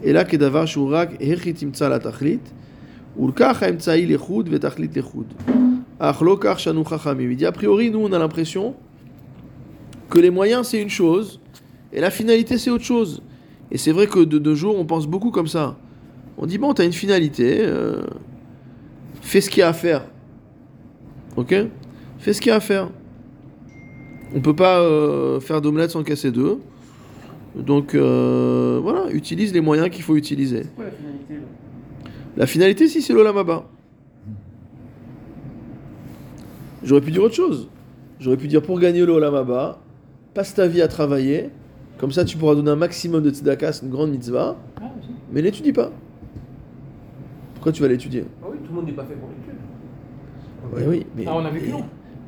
Et là, Kedavar Shurak, Herchit Imtsa la Tachlit. Il dit a priori, nous on a l'impression que les moyens c'est une chose et la finalité c'est autre chose. Et c'est vrai que de nos jours on pense beaucoup comme ça. On dit bon, t'as une finalité, euh, fais ce qu'il y a à faire. Ok? Fais ce qu'il y a à faire. On peut pas euh, faire d'omelette sans casser deux. Donc euh, voilà, utilise les moyens qu'il faut utiliser. C'est quoi la finalité là? La finalité, si, c'est l'Olamaba. J'aurais pu dire autre chose. J'aurais pu dire pour gagner le Olamaba, passe ta vie à travailler. Comme ça, tu pourras donner un maximum de tzedaka, c'est une grande mitzvah. Ah. Mais n'étudie pas. Pourquoi tu vas l'étudier? Ah oui, tout le monde n'est pas fait pour l'étude. Oui, oui. Mais, Ah, on a vu que mais non.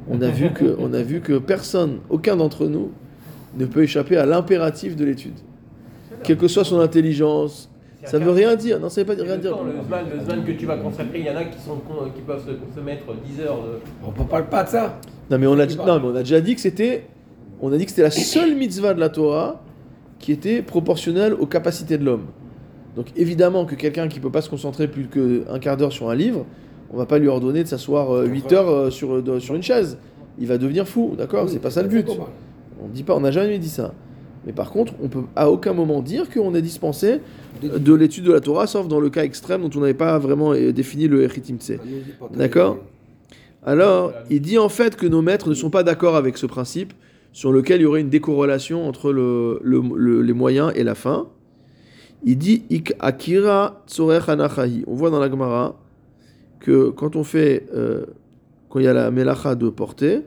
on a vu que, on a vu que personne, aucun d'entre nous, ne peut échapper à l'impératif de l'étude. Quelle que soit son intelligence, ça veut rien dire. Non, ça veut pas rien le dire. temps, le zman, le zman que tu vas consacrer, il y en a qui, sont, con- qui peuvent se, se mettre 10 heures de. On ne parle pas de ça. Non mais on a, non, mais on a déjà dit que c'était, on a dit que c'était la seule mitzvah de la Torah qui était proportionnelle aux capacités de l'homme. Donc évidemment que quelqu'un qui peut pas se concentrer plus qu'un quart d'heure sur un livre, on va pas lui ordonner de s'asseoir 8 heures euh, sur, de- sur une chaise. Il va devenir fou, d'accord C'est pas ça le but. On dit pas, on n'a jamais dit ça. Mais par contre, on peut à aucun moment dire qu'on est dispensé de l'étude de la Torah, sauf dans le cas extrême dont on n'avait pas vraiment euh, défini le Echitim de- D'accord Alors, il dit en fait que nos maîtres ne sont pas d'accord avec ce principe sur lequel il y aurait une décorrélation entre le, le- le- les moyens et la fin. Il dit Ik akira. On voit dans la Gemara que quand on fait, euh, quand il y a la melacha de porter,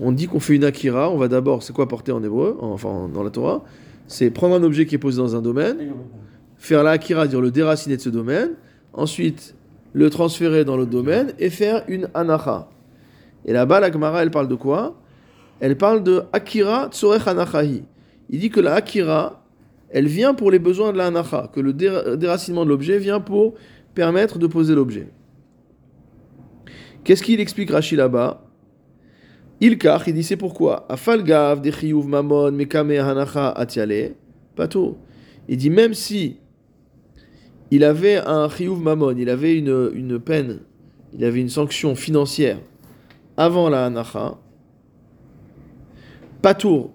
on dit qu'on fait une akira. On va d'abord, c'est quoi porter en hébreu, enfin dans la Torah? C'est prendre un objet qui est posé dans un domaine, faire la akira, dire le déraciner de ce domaine, ensuite le transférer dans l'autre domaine et faire une anacha. Et là-bas, la Gemara, elle parle de quoi? Elle parle de akira tsorech anachahi. Il dit que la akira, elle vient pour les besoins de la anacha, que le dé- déracinement de l'objet vient pour permettre de poser l'objet. Qu'est-ce qu'il explique Rashi là-bas? Il kach, il dit c'est pourquoi? Afalgav de chiyuv mamon mekame hanacha atiale, pato. Il dit même si il avait un chiyuv mamon, il avait une, une peine, il avait une sanction financière avant la hanacha, patour,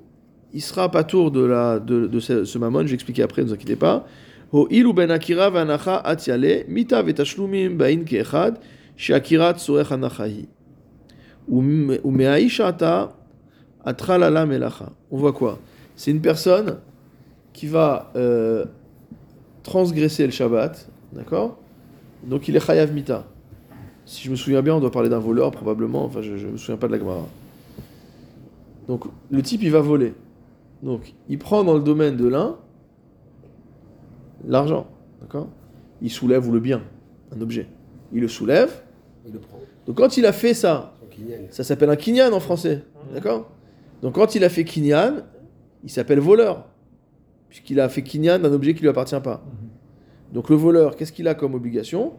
il sera patour de, la, de, de ce, ce mamon, je vais expliquer après, ne vous inquiétez pas. Ho ilu ben akira v'anacha atiale, mita v'tashlumim ba'in ke'echad, she'akira tzorech anachahi. Melacha. On voit quoi? C'est une personne qui va euh, transgresser le Shabbat, d'accord? Donc il est chayav mita. Si je me souviens bien, on doit parler d'un voleur probablement, enfin je ne me souviens pas de la Gemara. Donc le type il va voler. Donc il prend dans le domaine de l'un l'argent, d'accord? Il soulève ou le bien, un objet. Il le soulève. Il le prend. Donc quand il a fait ça. Ça s'appelle un kinyan en français, d'accord? Donc quand il a fait kinyan, il s'appelle voleur, puisqu'il a fait kinyan d'un objet qui lui appartient pas. Donc le voleur, qu'est-ce qu'il a comme obligation?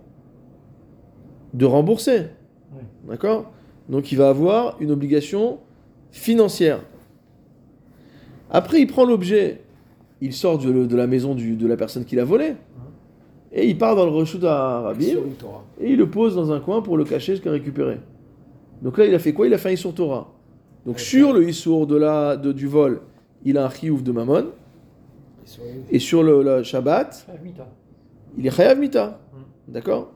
De rembourser, d'accord? Donc il va avoir une obligation financière. Après, il prend l'objet, il sort de, de la maison du- de la personne qui l'a volé, et il part dans le reshut à Rabbi, et il le pose dans un coin pour le cacher ce qu'il a récupéré. Donc là, il a fait quoi? Il a fait un Issour Torah. Donc sur le Issour de la, de- du vol, il a un Chiyuv de Mammon, et sur le, le Shabbat, il est Chayav Mita. D'accord?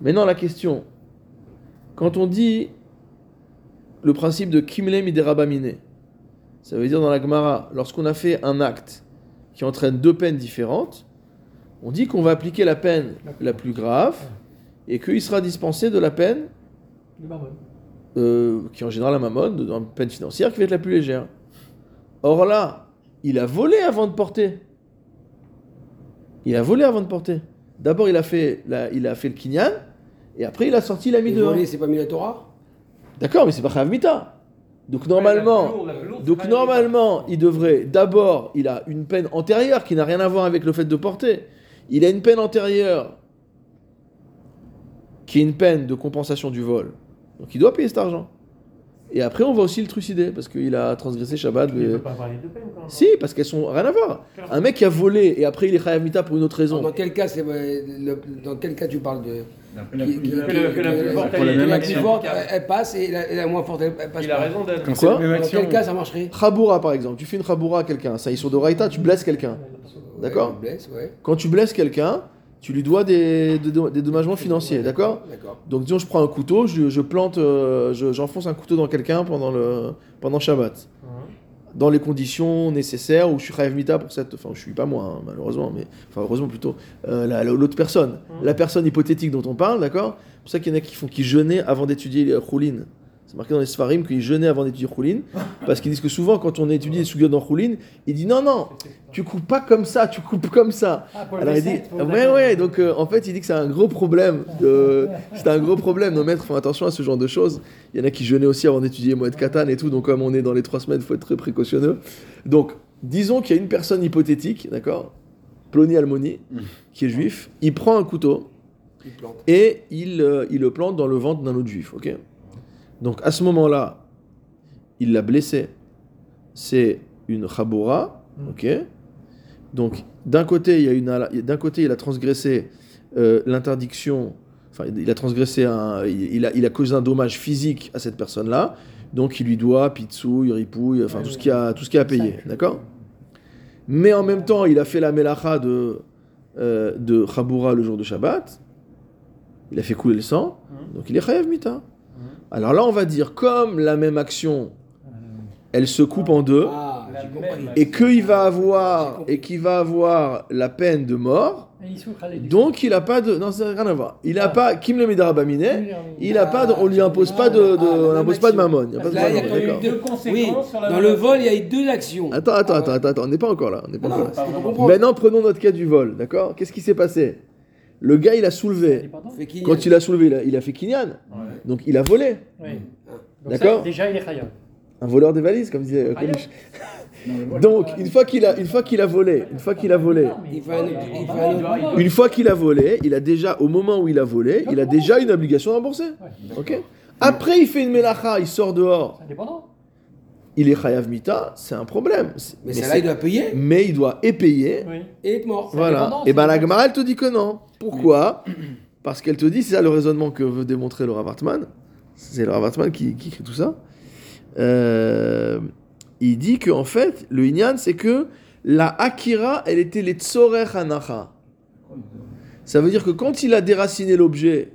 Maintenant, la question. Quand on dit le principe de Kimle Miderabamine, ça veut dire dans la Gemara, lorsqu'on a fait un acte qui entraîne deux peines différentes, on dit qu'on va appliquer la peine la plus grave et qu'il sera dispensé de la peine. Euh, qui est en général la mammon, dans une peine financière qui va être la plus légère. Or là, il a volé avant de porter. Il a volé avant de porter. D'abord, il a fait, la- il a fait le kinyan, et après, il a sorti, il a mis dehors. voler, c'est pas mis la Torah? D'accord, mais c'est pas Chayav Mita. Donc normalement, donc normalement, il devrait d'abord, il a une peine antérieure qui n'a rien à voir avec le fait de porter. Il a une peine antérieure qui est une peine de compensation du vol. Donc il doit payer cet argent. Et après, on va aussi le trucider parce qu'il a transgressé Shabbat. Il ne mais- peut pas avoir les deux peines quand même. Si, parce qu'elles sont rien à voir. Un mec qui a volé et après il est Chayav Mita pour une autre raison. Dans quel cas, c'est euh, le- dans quel cas tu parles de La plus forte, elle est- même la action. plus forte, elle, elle passe et la, la moins forte, elle, passe Il a raison d'être. Quand Quoi Dans action. quel cas ça marcherait? Chaboura par exemple, tu fais une Chaboura à quelqu'un, ça ils sont de Raïta, tu blesses quelqu'un. D'accord. Quand tu blesses quelqu'un, tu lui dois des, des, des dommagements financiers, d'accord. Donc disons je prends un couteau, je, je plante, euh, je- j'enfonce un couteau dans quelqu'un pendant le pendant Shabbat, dans les conditions nécessaires où je suis Chayav Mita pour cette, enfin je suis pas moi hein, malheureusement, mais enfin heureusement plutôt euh, la- la- l'autre personne, la personne hypothétique dont on parle, d'accord C'est pour ça qu'il y en a qui font qui jeûnaient avant d'étudier les Choulin. C'est marqué dans les Sfarim qu'ils jeûnaient avant d'étudier Choulin, parce qu'ils disent que souvent quand on étudie les Sugyot dans Choulin, il dit non non, tu coupes pas comme ça, tu coupes comme ça. Ah, pour Alors il dit, pour- ouais, ouais, donc euh, en fait il dit que c'est un gros problème. de- C'est un gros problème, nos maîtres font attention à ce genre de choses. Il y en a qui jeûnaient aussi avant d'étudier Moed Katan et tout, donc comme on est dans les trois semaines, il faut être très précautionneux. Donc, disons qu'il y a une personne hypothétique, d'accord Ploni Almoni, qui est juif, il prend un couteau Il et il, euh, il le plante dans le ventre d'un autre juif, ok? Donc à ce moment-là, il l'a blessé. C'est une chaboura, ok. Donc d'un côté, il y a une, ala- d'un côté, il a transgressé euh, l'interdiction, enfin il a transgressé un, il, a, il a causé un dommage physique à cette personne-là, donc il lui doit pitsouille, ripouille, enfin tout ce qu'il y a, tout ce a à payer, d'accord. Mais en même temps, il a fait la melacha de euh, de chaboura le jour de Shabbat. Il a fait couler le sang, donc il est chayav mita. Alors là, on va dire comme la même action, elle se coupe en deux Ah, et qu'il va avoir et qu'il va avoir la peine de mort, donc il a pas de non, ça n'a rien à voir. Il a Ah. pas Kim le Midarabamine, il a pas de, on lui impose pas de, de- Ah, on impose pas de mammon, il y a pas de Là, il y a mammon, quand même d'accord. deux conséquences Oui, sur la dans le vol, il y a eu deux actions. Attends, attends, attends, attends, attends, on n'est pas encore là, on n'est pas Non, encore là. Maintenant, prenons notre cas du vol, d'accord? Qu'est-ce qui s'est passé? Le gars, il a soulevé. Quand il a soulevé, il a, il a fait Kinyan. Donc il a volé. D'accord Déjà, il est chayav. Un voleur des valises, comme disait euh, Coluche. Donc, une fois qu'il a, une fois qu'il a volé, une fois qu'il a volé, une fois qu'il a volé, il a déjà, au moment où il a volé, il a déjà une obligation à rembourser. Ok Après, il fait une melacha, il sort dehors, C'est indépendant. Il est chayav mita, c'est un problème. Mais c'est- celle-là, il doit payer mais il doit épayer. Oui. et être mort. Voilà. Et ben la. Gemara, elle te dit que non. Pourquoi <clears throat> Parce qu'elle te dit, c'est ça le raisonnement que veut démontrer le Rav Hartman. C'est le Rav Hartman qui, qui écrit tout ça. Euh, il dit que en fait, le Inyan, c'est que la Akira, elle était les Tzorer Hanacha. Ça veut dire que quand il a déraciné l'objet,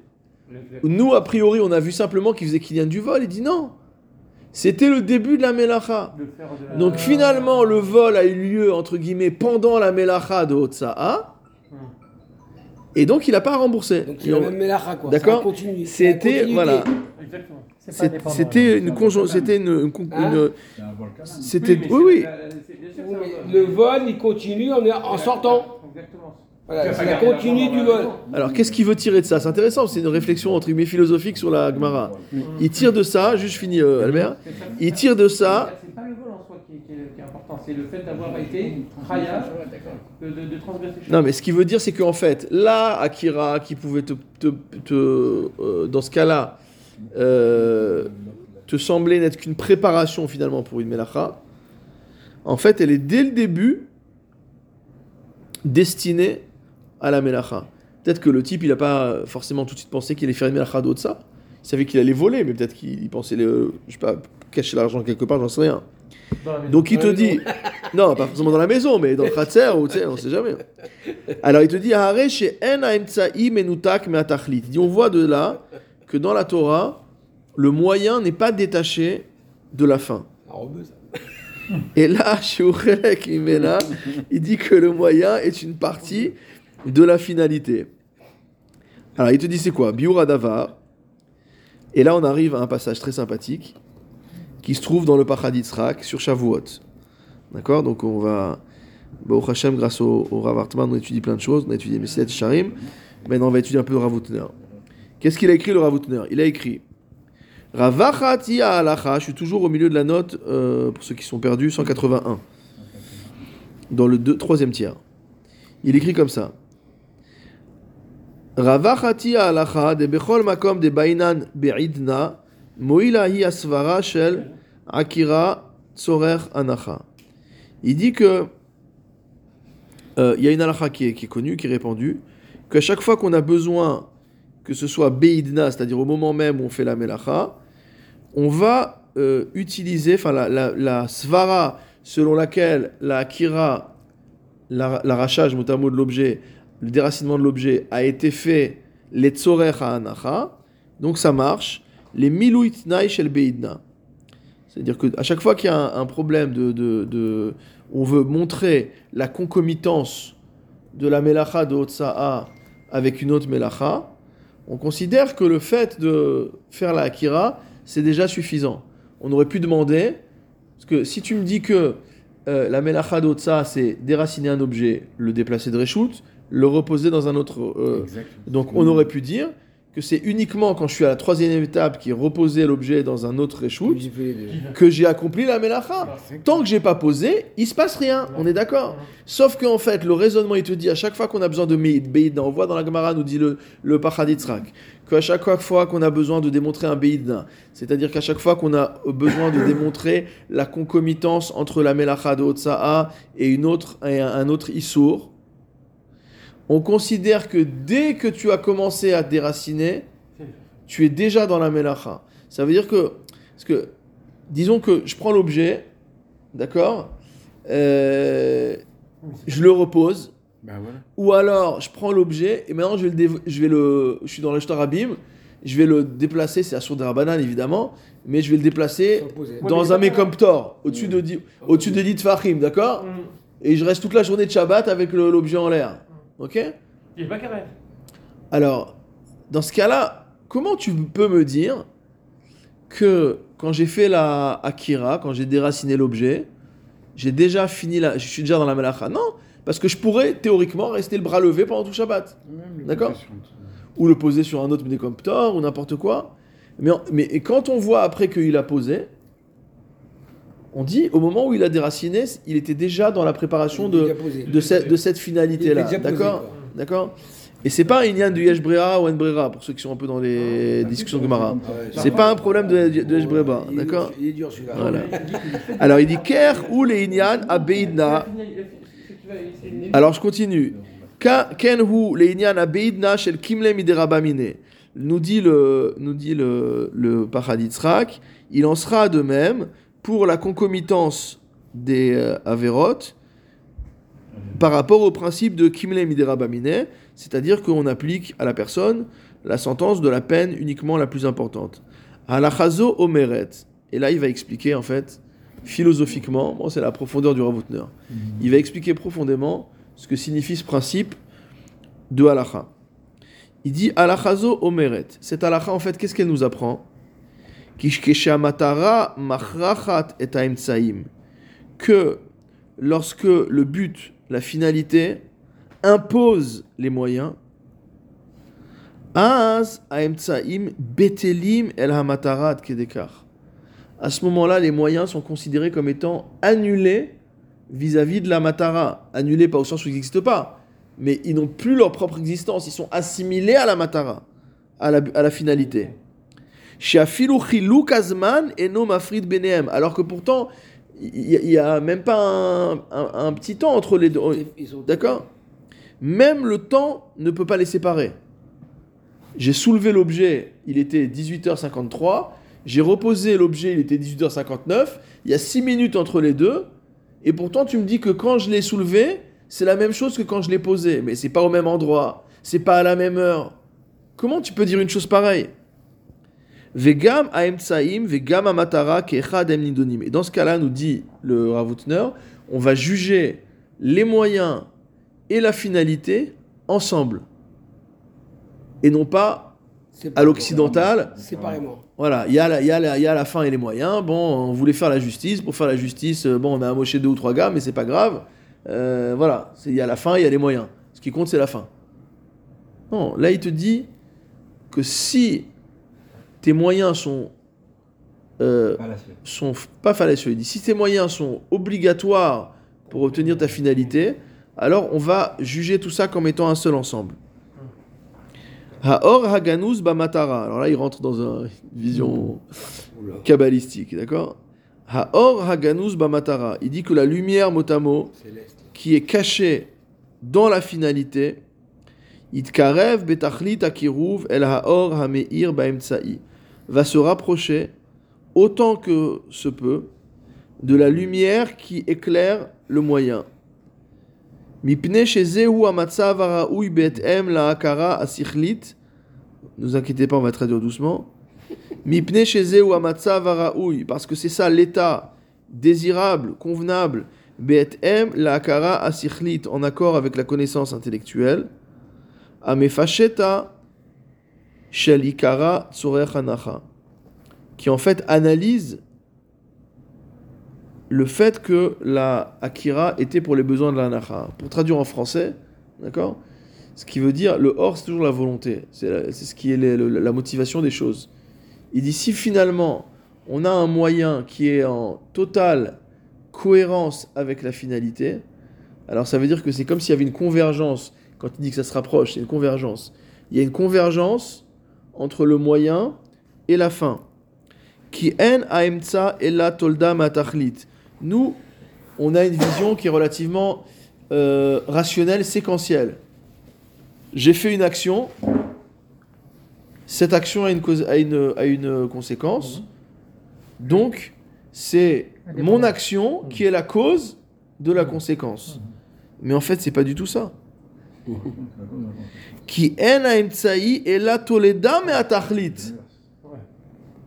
nous, a priori, on a vu simplement qu'il faisait Kinyan du vol. Il dit non. C'était le début de la Melacha. de Donc finalement, le vol a eu lieu, entre guillemets, pendant la Melacha de Otsa'a. Et donc, il n'a pas remboursé. Donc il a même mélacha quoi. D'accord. C'était, voilà, Exactement. C'était une conjon- c'était une, Hein c'était, oui, oui. Le vol, il continue en, en sortant. Exactement. Voilà, c'est la continue du vol. Alors, qu'est-ce qu'il veut tirer de ça? C'est intéressant, c'est une réflexion entre guillemets philosophique sur la Gemara. Il tire de ça, juste fini, euh, Albert. Il tire de ça. C'est pas le vol en soi qui est, qui est- qui est important, c'est le fait d'avoir été khaya, de, de, de transgresser. Non, mais ce qu'il veut dire, c'est qu'en fait, là, Akira, qui pouvait te, te- te, euh, dans ce cas-là, euh, te sembler n'être qu'une préparation finalement pour une melacha, en fait, elle est dès le début destinée à la melacha. Peut-être que le type, il n'a pas forcément tout de suite pensé qu'il allait faire une melacha d'autre ça. Il savait qu'il allait voler, mais peut-être qu'il il pensait, le, je sais pas, cacher l'argent quelque part, j'en sais rien. Donc il te dit, <laughs> non, pas forcément dans la maison, mais dans le khatser, ou tu sais, on sait jamais. Alors il te dit. Il dit, on voit de là que dans la Torah, le moyen n'est pas détaché de la fin. Ah. Et là, <laughs> chez Imena, il dit que le moyen est une partie de la finalité. Alors il te dit c'est quoi? Biura Davar. Et là on arrive à un passage très sympathique qui se trouve dans le Pachad Yitzhak sur Shavuot. D'accord? Donc on va, au Hachem, grâce au, au Rav Hartman, on étudie plein de choses. On a étudié Messilat Sharim. Maintenant, on va étudier un peu le Rav Outner. Qu'est-ce qu'il a écrit, le Rav Outner Il a écrit Ravachati halacha, je suis toujours au milieu de la note, euh, pour ceux qui sont perdus, 181. Dans le troisième tiers. Il écrit comme ça. De bechol makom de bainan be'idna moila hi asvara shel akira tzorer anacha. Il dit que euh, il y a une halakha qui est, qui est connue, qui est répandue, qu'à chaque fois qu'on a besoin que ce soit beidna, c'est-à-dire au moment même où on fait la melacha, on va euh, utiliser, enfin la, la, la svara selon laquelle la akira, la- l'arrachage mot de l'objet, le déracinement de l'objet a été fait les tzorer anacha, donc ça marche, les miluit nai shel beidna. C'est-à-dire qu'à chaque fois qu'il y a un, problème de, On veut montrer la concomitance de la melacha de Otsa'a avec une autre melacha, on considère que le fait de faire la akira, c'est déjà suffisant. On aurait pu demander, parce que si tu me dis que euh, la melacha d'Otsa, c'est déraciner un objet, le déplacer de Reshoot, le reposer dans un autre. euh, donc on aurait pu dire que c'est uniquement quand je suis à la troisième étape qui est reposer l'objet dans un autre deux. que j'ai accompli la melacha. Tant que j'ai pas posé, il se passe rien. On est d'accord Sauf qu'en fait, le raisonnement, il te dit à chaque fois qu'on a besoin de Meid, Beidna, on voit dans la Gemara, nous dit le, le Pachaditzrak, qu'à chaque fois qu'on a besoin de démontrer un Beidna, c'est-à-dire qu'à chaque fois qu'on a besoin de démontrer la concomitance entre la Melacha de Otsa'a et, une autre, et un, un autre Issour, on considère que dès que tu as commencé à déraciner, tu es déjà dans la Melacha. Ça veut dire que, parce que disons que je prends l'objet, d'accord euh, Je le repose. Bah voilà. Ou alors, je prends l'objet et maintenant je vais le, je vais le, je suis dans le Abim, je vais le déplacer, c'est sur des Rabbanan évidemment, mais je vais le déplacer dans un pas Mekomptor, au-dessus de, dix- au-dessus de 10 Fahim, d'accord Hum. Et je reste toute la journée de Shabbat avec le- l'objet en l'air, ok Il est pas carré. Alors, dans ce cas-là, comment tu peux me dire que quand j'ai fait la Akira, quand j'ai déraciné l'objet, j'ai déjà fini la, je suis déjà dans la Malacha Non, parce que je pourrais théoriquement rester le bras levé pendant tout Shabbat. D'accord? ou le poser sur un autre Mécomptor ou n'importe quoi. Mais, mais et quand on voit après qu'il a posé, on dit au moment où il a déraciné, il était déjà dans la préparation de, posé. de, cette, de cette finalité-là. D'accord. D'accord Et c'est pas un Inyan du Yesh Brera ou Nbrera, pour ceux qui sont un peu dans les discussions de Gemara. Ouais, C'est pas un problème de, de Yesh Brera, il est dur, d'accord Il est dur celui-là. Voilà. Alors il dit Ker ou les Inyan abeidna. Alors je continue. Ken hu leinyan abeidna shel kimle miderabamine. Nous dit le, nous dit le, le Pachaditzrak, il en sera de même pour la concomitance des euh, Averot par rapport au principe de kimle miderabamine, c'est-à-dire qu'on applique à la personne la sentence de la peine uniquement la plus importante. Halachazo omeret. Et là, il va expliquer en fait philosophiquement, c'est la profondeur du Ravutner. Il va expliquer profondément ce que signifie ce principe de halacha. Il dit halachazo omeret. Cette halacha, en fait, qu'est-ce qu'elle nous apprend? Que lorsque le but, la finalité, impose les moyens. À ce moment-là, les moyens sont considérés comme étant annulés vis-à-vis de la matara. Annulés pas au sens où ils n'existent pas, mais ils n'ont plus leur propre existence. Ils sont assimilés à la matara, à la finalité. Alors que pourtant, il n'y a même pas un, un- un petit temps entre les deux. D'accord? Même le temps ne peut pas les séparer. J'ai soulevé l'objet, il était 18h53. J'ai reposé l'objet, il était 18h59. Il y a 6 minutes entre les deux. Et pourtant, tu me dis que quand je l'ai soulevé, c'est la même chose que quand je l'ai posé. Mais c'est pas au même endroit. C'est pas à la même heure. Comment tu peux dire une chose pareille? Vegam aemtsaim, vegam amatara keechad em nidonim. Et dans ce cas-là, nous dit le Ravutner, on va juger les moyens et la finalité ensemble. Et non pas à l'occidental, Séparément. voilà, il y, a la- il y, a la- il y a la fin et les moyens. Bon, on voulait faire la justice. Pour faire la justice, euh, bon, on a amoché deux ou trois gars, mais c'est pas grave. Euh, voilà, il y a la fin, il y a les moyens. Ce qui compte, c'est la fin. Non, là, il te dit que si tes moyens sont, euh, sont pas fallacieux, il dit si tes moyens sont obligatoires pour obtenir ta finalité, alors on va juger tout ça comme étant un seul ensemble. Haor Haganus Bamatara. Alors là, il rentre dans un- une vision kabbalistique, d'accord? Haor Haganus Bamatara. Il dit que la lumière motamo Céleste. qui est cachée dans la finalité, Itkarev Betachlit Akiruv El Haor Hameir Baemtsai, va se rapprocher autant que se peut de la lumière qui éclaire le moyen. Mipne shezehu amatzav haraoui be'etem la'akara asichlit. Ne vous inquiétez pas, on va traduire doucement. Mipne shezehu amatzav haraoui. Parce que c'est ça l'état désirable, convenable. Be'etem la'akara asichlit. En accord avec la connaissance intellectuelle. Amefasheta shel ikara tzorech hanacha. Qui en fait analyse le fait que la Akira était pour les besoins de la Nacha. Pour traduire en français, d'accord Ce qui veut dire, le or, c'est toujours la volonté. C'est ce qui est la motivation des choses. Il dit, si finalement, on a un moyen qui est en totale cohérence avec la finalité, alors ça veut dire que c'est comme s'il y avait une convergence. Quand il dit que ça se rapproche, c'est une convergence. Il y a une convergence entre le moyen et la fin. Qui en aemtsa ella tolda matachlit. Nous, on a une vision qui est relativement euh, rationnelle, séquentielle. J'ai fait une action, cette action a une, cause, a une, a une conséquence, donc c'est mon action qui est la cause de la conséquence. Mais en fait, c'est pas du tout ça. <laughs> Qui ella toleda me'atachlit.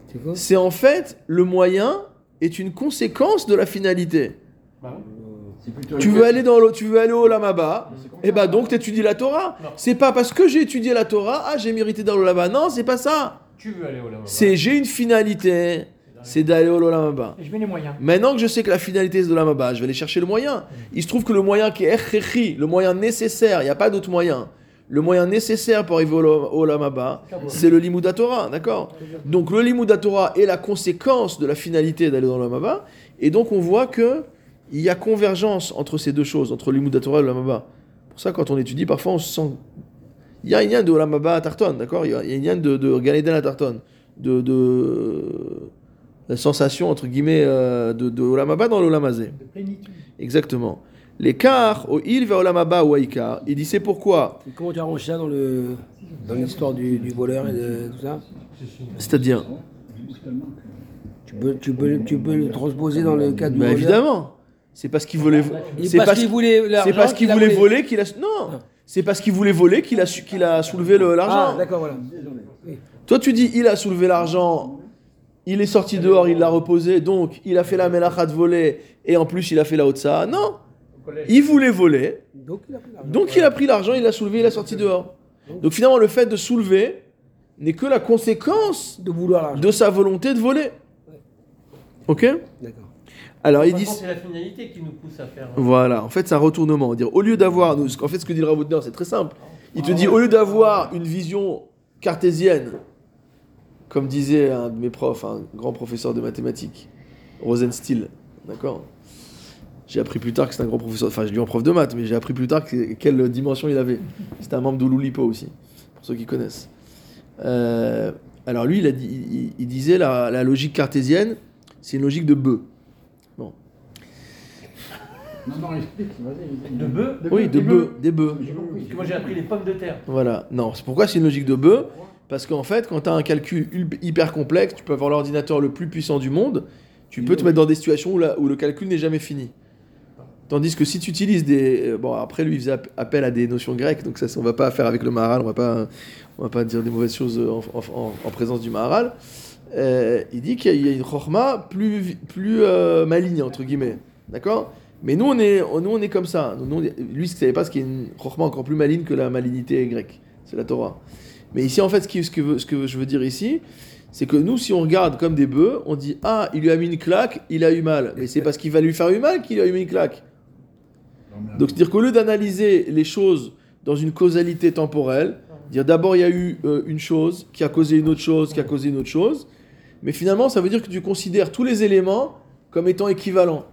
C'est quoi C'est en fait le moyen est une conséquence de la finalité. Bah Tu veux aller dans le, tu veux aller au Lamaba, et bah donc tu étudies la Torah. C'est pas parce que j'ai étudié la Torah, ah j'ai mérité d'aller au Lamaba. Non, c'est pas ça. Tu veux aller au lama. C'est j'ai une finalité, c'est d'aller au Lamaba. Et je mets les moyens. Maintenant que je sais que la finalité c'est de Lamaba, je vais aller chercher le moyen. Il se trouve que le moyen qui est echrechi, le moyen nécessaire, il n'y a pas d'autre moyen. Le moyen nécessaire pour arriver au, au Lamaba, c'est le Limouda Torah, d'accord? Donc le Limouda Torah est la conséquence de la finalité d'aller dans le Lamaba, et donc on voit que il y a convergence entre ces deux choses, entre le Limouda Torah et le Lamaba. Pour ça, quand on étudie, parfois on se sent. Il y a un lien de Lamaba à Tarton, d'accord? Il y a un lien de, de à Tarton, de, de la sensation entre guillemets euh, de, de Olamaba dans l'Olamazé. Exactement. L'écart, au il va Olamaba ou Aïkar, il dit c'est pourquoi? Et Comment tu arranges ça dans l'histoire du, du voleur et de tout ça? C'est-à-dire, tu peux, tu, peux, tu peux le transposer dans le cas du voleur? évidemment, c'est parce qu'il voulait. C'est parce parce qu'il voulait l'argent c'est parce qu'il a voulait voler qu'il a. Non, c'est parce qu'il voulait voler qu'il a, qu'il a soulevé le- Ah, l'argent. d'accord, voilà. Oui. Toi, tu dis, il a soulevé l'argent, il est sorti dehors, il l'a reposé, donc il a fait la melacha de voler, et en plus il a fait la haute Non, il voulait voler, Donc il a pris l'argent. donc il a pris l'argent, il l'a soulevé, il a sorti dehors. Donc finalement, le fait de soulever n'est que la conséquence De vouloir l'argent. de sa volonté de voler. Ok D'accord. Alors façon, disent. C'est la finalité qui nous pousse à faire. euh, Voilà, en fait, c'est un retournement. Dire, au lieu d'avoir. En fait, ce que dit le Ravoudner, c'est très simple. Il te dit, au lieu d'avoir une vision cartésienne, comme disait un de mes profs, un grand professeur de mathématiques, Rosenstiel, d'accord? J'ai appris plus tard que c'est un grand professeur, enfin, je lui en prof de maths, mais j'ai appris plus tard que- quelle dimension il avait. C'était un membre d'Olulipo aussi, pour ceux qui connaissent. Euh, alors lui, il, a dit- il- il disait la, la logique cartésienne, c'est une logique de bœuf. Bon. Non, non, explique, vas-y. De bœuf Oui, de des bœufs, des bœufs. Parce que moi j'ai appris les pommes de terre. Voilà. Non, c'est pourquoi c'est une logique de bœuf? Parce qu'en fait, quand tu as un calcul ul- hyper complexe, tu peux avoir l'ordinateur le plus puissant du monde, tu peux te mettre dans des situations où, la- où le calcul n'est jamais fini. Tandis que si tu utilises des... euh, Bon, après, lui, il faisait app- appel à des notions grecques, donc ça, on va pas faire avec le Maharal, on va pas, on va pas dire des mauvaises choses en, en- en- en présence du Maharal. Euh, il dit qu'il y a- y a une chorma plus, plus euh, maligne, entre guillemets. D'accord? Mais nous on, est, nous, on est comme ça. Nous, est- lui, il ne savait pas ce qui est une chorma encore plus maligne que la malignité grecque. C'est la Torah. Mais ici, en fait, ce, que, je veux dire ici, c'est que nous, si on regarde comme des bœufs, on dit Ah, il lui a mis une claque, il a eu mal. Mais c'est parce qu'il va lui faire eu mal qu'il a eu une claque. Donc, c'est-à-dire qu'au lieu d'analyser les choses dans une causalité temporelle, dire d'abord il y a eu euh, une chose qui a causé une autre chose, qui a causé une autre chose, mais finalement, ça veut dire que tu considères tous les éléments comme étant équivalents.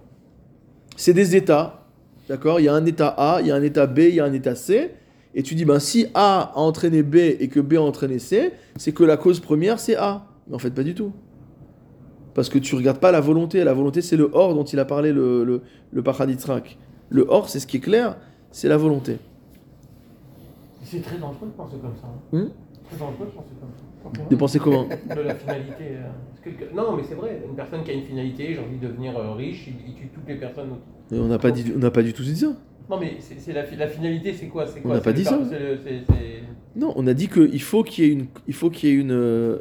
C'est des états, d'accord? Il y a un état A, il y a un état B, il y a un état C, et tu dis, ben si A a entraîné B et que B a entraîné C, c'est que la cause première, c'est A. Mais en fait, pas du tout. Parce que tu regardes pas la volonté. La volonté, c'est le or dont il a parlé le, le, le. Le or, c'est ce qui est clair, c'est la volonté. C'est très dangereux de penser comme ça. hein. Hmm? Très dangereux de penser comme ça. De penser comment? De la finalité. euh, que- non, mais c'est vrai, une personne qui a une finalité, j'ai envie de devenir euh, riche, il, il tue toutes les personnes autour. Et On n'a pas, dit- on n'a pas du tout dit ça. Non, mais c'est la, fi- la finalité, c'est quoi? On n'a pas dit ça. Non, on a dit qu'il faut qu'il y ait une, il faut qu'il y ait une, euh,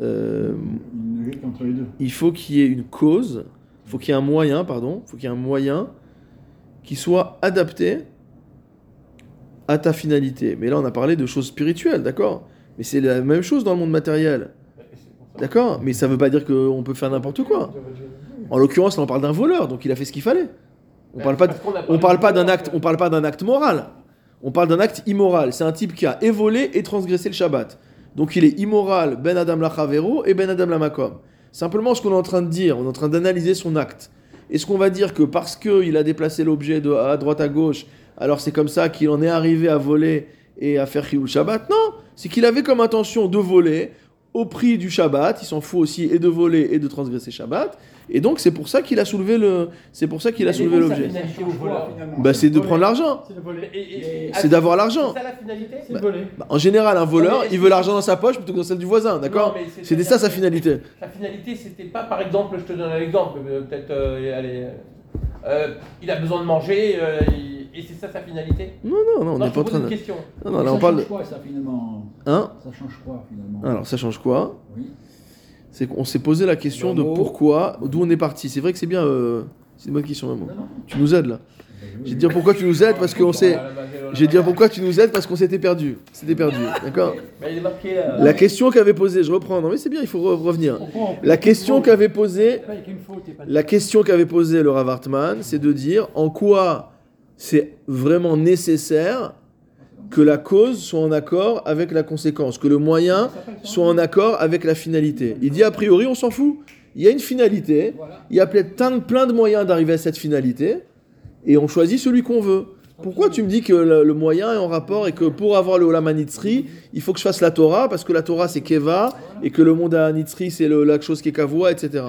Une entre les deux. il faut qu'il y ait une cause, il faut qu'il y ait un moyen, pardon, il faut qu'il y ait un moyen qui soit adapté à ta finalité. Mais là, on a parlé de choses spirituelles, d'accord? Mais c'est la même chose dans le monde matériel, d'accord? Mais ça veut pas dire qu'on peut faire n'importe quoi. En l'occurrence, là, on parle d'un voleur, donc il a fait ce qu'il fallait. On parle pas, de- on parle pas d'un acte, que- on parle pas d'un acte moral. On parle d'un acte immoral. C'est un type qui a évolé et transgressé le Shabbat. Donc il est immoral, ben Adam la Chavero et ben Adam la Makom. Simplement, ce qu'on est en train de dire, on est en train d'analyser son acte. Est-ce qu'on va dire que parce qu'il a déplacé l'objet de à droite à gauche, alors c'est comme ça qu'il en est arrivé à voler et à faire Chiyul Shabbat? Non, c'est qu'il avait comme intention de voler au prix du Shabbat. Il s'en fout aussi et de voler et de transgresser Shabbat. Et donc c'est pour ça qu'il a soulevé le, c'est pour ça qu'il a Mais soulevé l'objet. Bah c'est de prendre l'argent. C'est d'avoir l'argent. C'est ça la finalité C'est le volet. Bah, en général, un voleur, il veut l'argent dans sa poche plutôt que dans celle du voisin, d'accord C'était ça sa finalité. Sa finalité, c'était pas, par exemple, je te donne un exemple, euh, peut-être, euh, allez, euh, il a besoin de manger, euh, il- et c'est ça sa finalité Non, non, non, on n'est pas en train pose de. une question. Non, non, là ça on parle. change quoi, ça, finalement Hein Ça change quoi, finalement Alors ça change quoi Oui. C'est qu'on s'est posé la question de pourquoi, d'où on est parti. C'est vrai que c'est bien. euh, C'est une bonne question, maman. Non, non. Tu nous aides là. Ben Je oui. vais te dire pourquoi tu nous aides parce qu'on s'est. Je vais te dire pourquoi tu nous aides parce qu'on s'était perdu. C'était perdu, <laughs> d'accord marqué là. La question qu'avait posée, je reprends. Non mais c'est bien, il faut re- revenir. La question qu'avait posée La question qu'avait posée le Rav Hartman, c'est de dire en quoi c'est vraiment nécessaire que la cause soit en accord avec la conséquence, que le moyen soit en accord avec la finalité. Il dit a priori, on s'en fout. Il y a une finalité, il y a plein, plein de moyens d'arriver à cette finalité, et on choisit celui qu'on veut. Pourquoi tu me dis que le, moyen est en rapport et que pour avoir le Olam HaNitzri, il faut que je fasse la Torah, parce que la Torah c'est Keva, et que le monde HaNitzri c'est la chose qui est Kavoa, etc.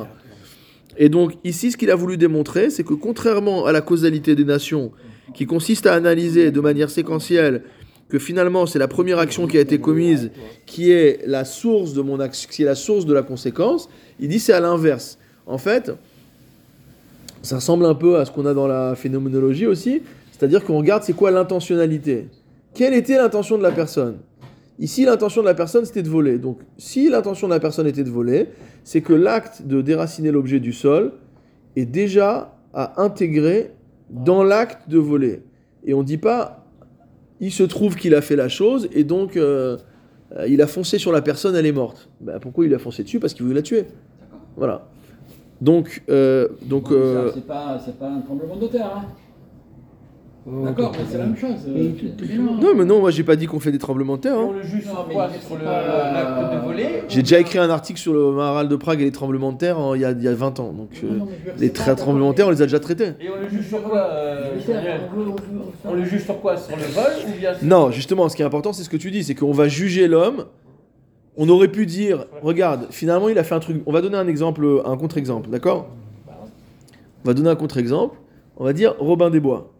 Et donc ici, ce qu'il a voulu démontrer, c'est que contrairement à la causalité des nations, qui consiste à analyser de manière séquentielle que finalement c'est la première action qui a été commise qui est la source de mon action, qui est la source de la conséquence, il dit c'est à l'inverse. En fait, ça ressemble un peu à ce qu'on a dans la phénoménologie aussi, c'est-à-dire qu'on regarde c'est quoi l'intentionnalité? Quelle était l'intention de la personne? Ici, l'intention de la personne, c'était de voler. Donc, si l'intention de la personne était de voler, c'est que l'acte de déraciner l'objet du sol est déjà à intégrer dans l'acte de voler. Et on ne dit pas, il se trouve qu'il a fait la chose et donc euh, euh, il a foncé sur la personne, elle est morte. Ben, pourquoi il a foncé dessus? Parce qu'il voulait la tuer. Voilà. Donc, euh, donc Bon, euh, C'est pas, un tremblement de terre. Hein. Oh, D'accord, mais c'est la même chose. Euh, non, mais non, moi j'ai pas dit qu'on fait des tremblements de terre. Et hein. on le juge Non, sur quoi Sur le- l'acte de voler J'ai déjà écrit un article sur le Maharal de Prague et les tremblements de terre en- il y, a, il y a 20 ans. Donc euh, les tra- tremblements de terre, on les a déjà traités. Et on le juge sur quoi euh, on on on On le juge sur quoi? Sur le vol ou bien sur- Non, justement, ce qui est important, c'est ce que tu dis, c'est qu'on va juger l'homme. On aurait pu dire, regarde, finalement, il a fait un truc. On va donner un exemple, un contre-exemple, d'accord? On va donner un contre-exemple. On va dire Robin des Bois.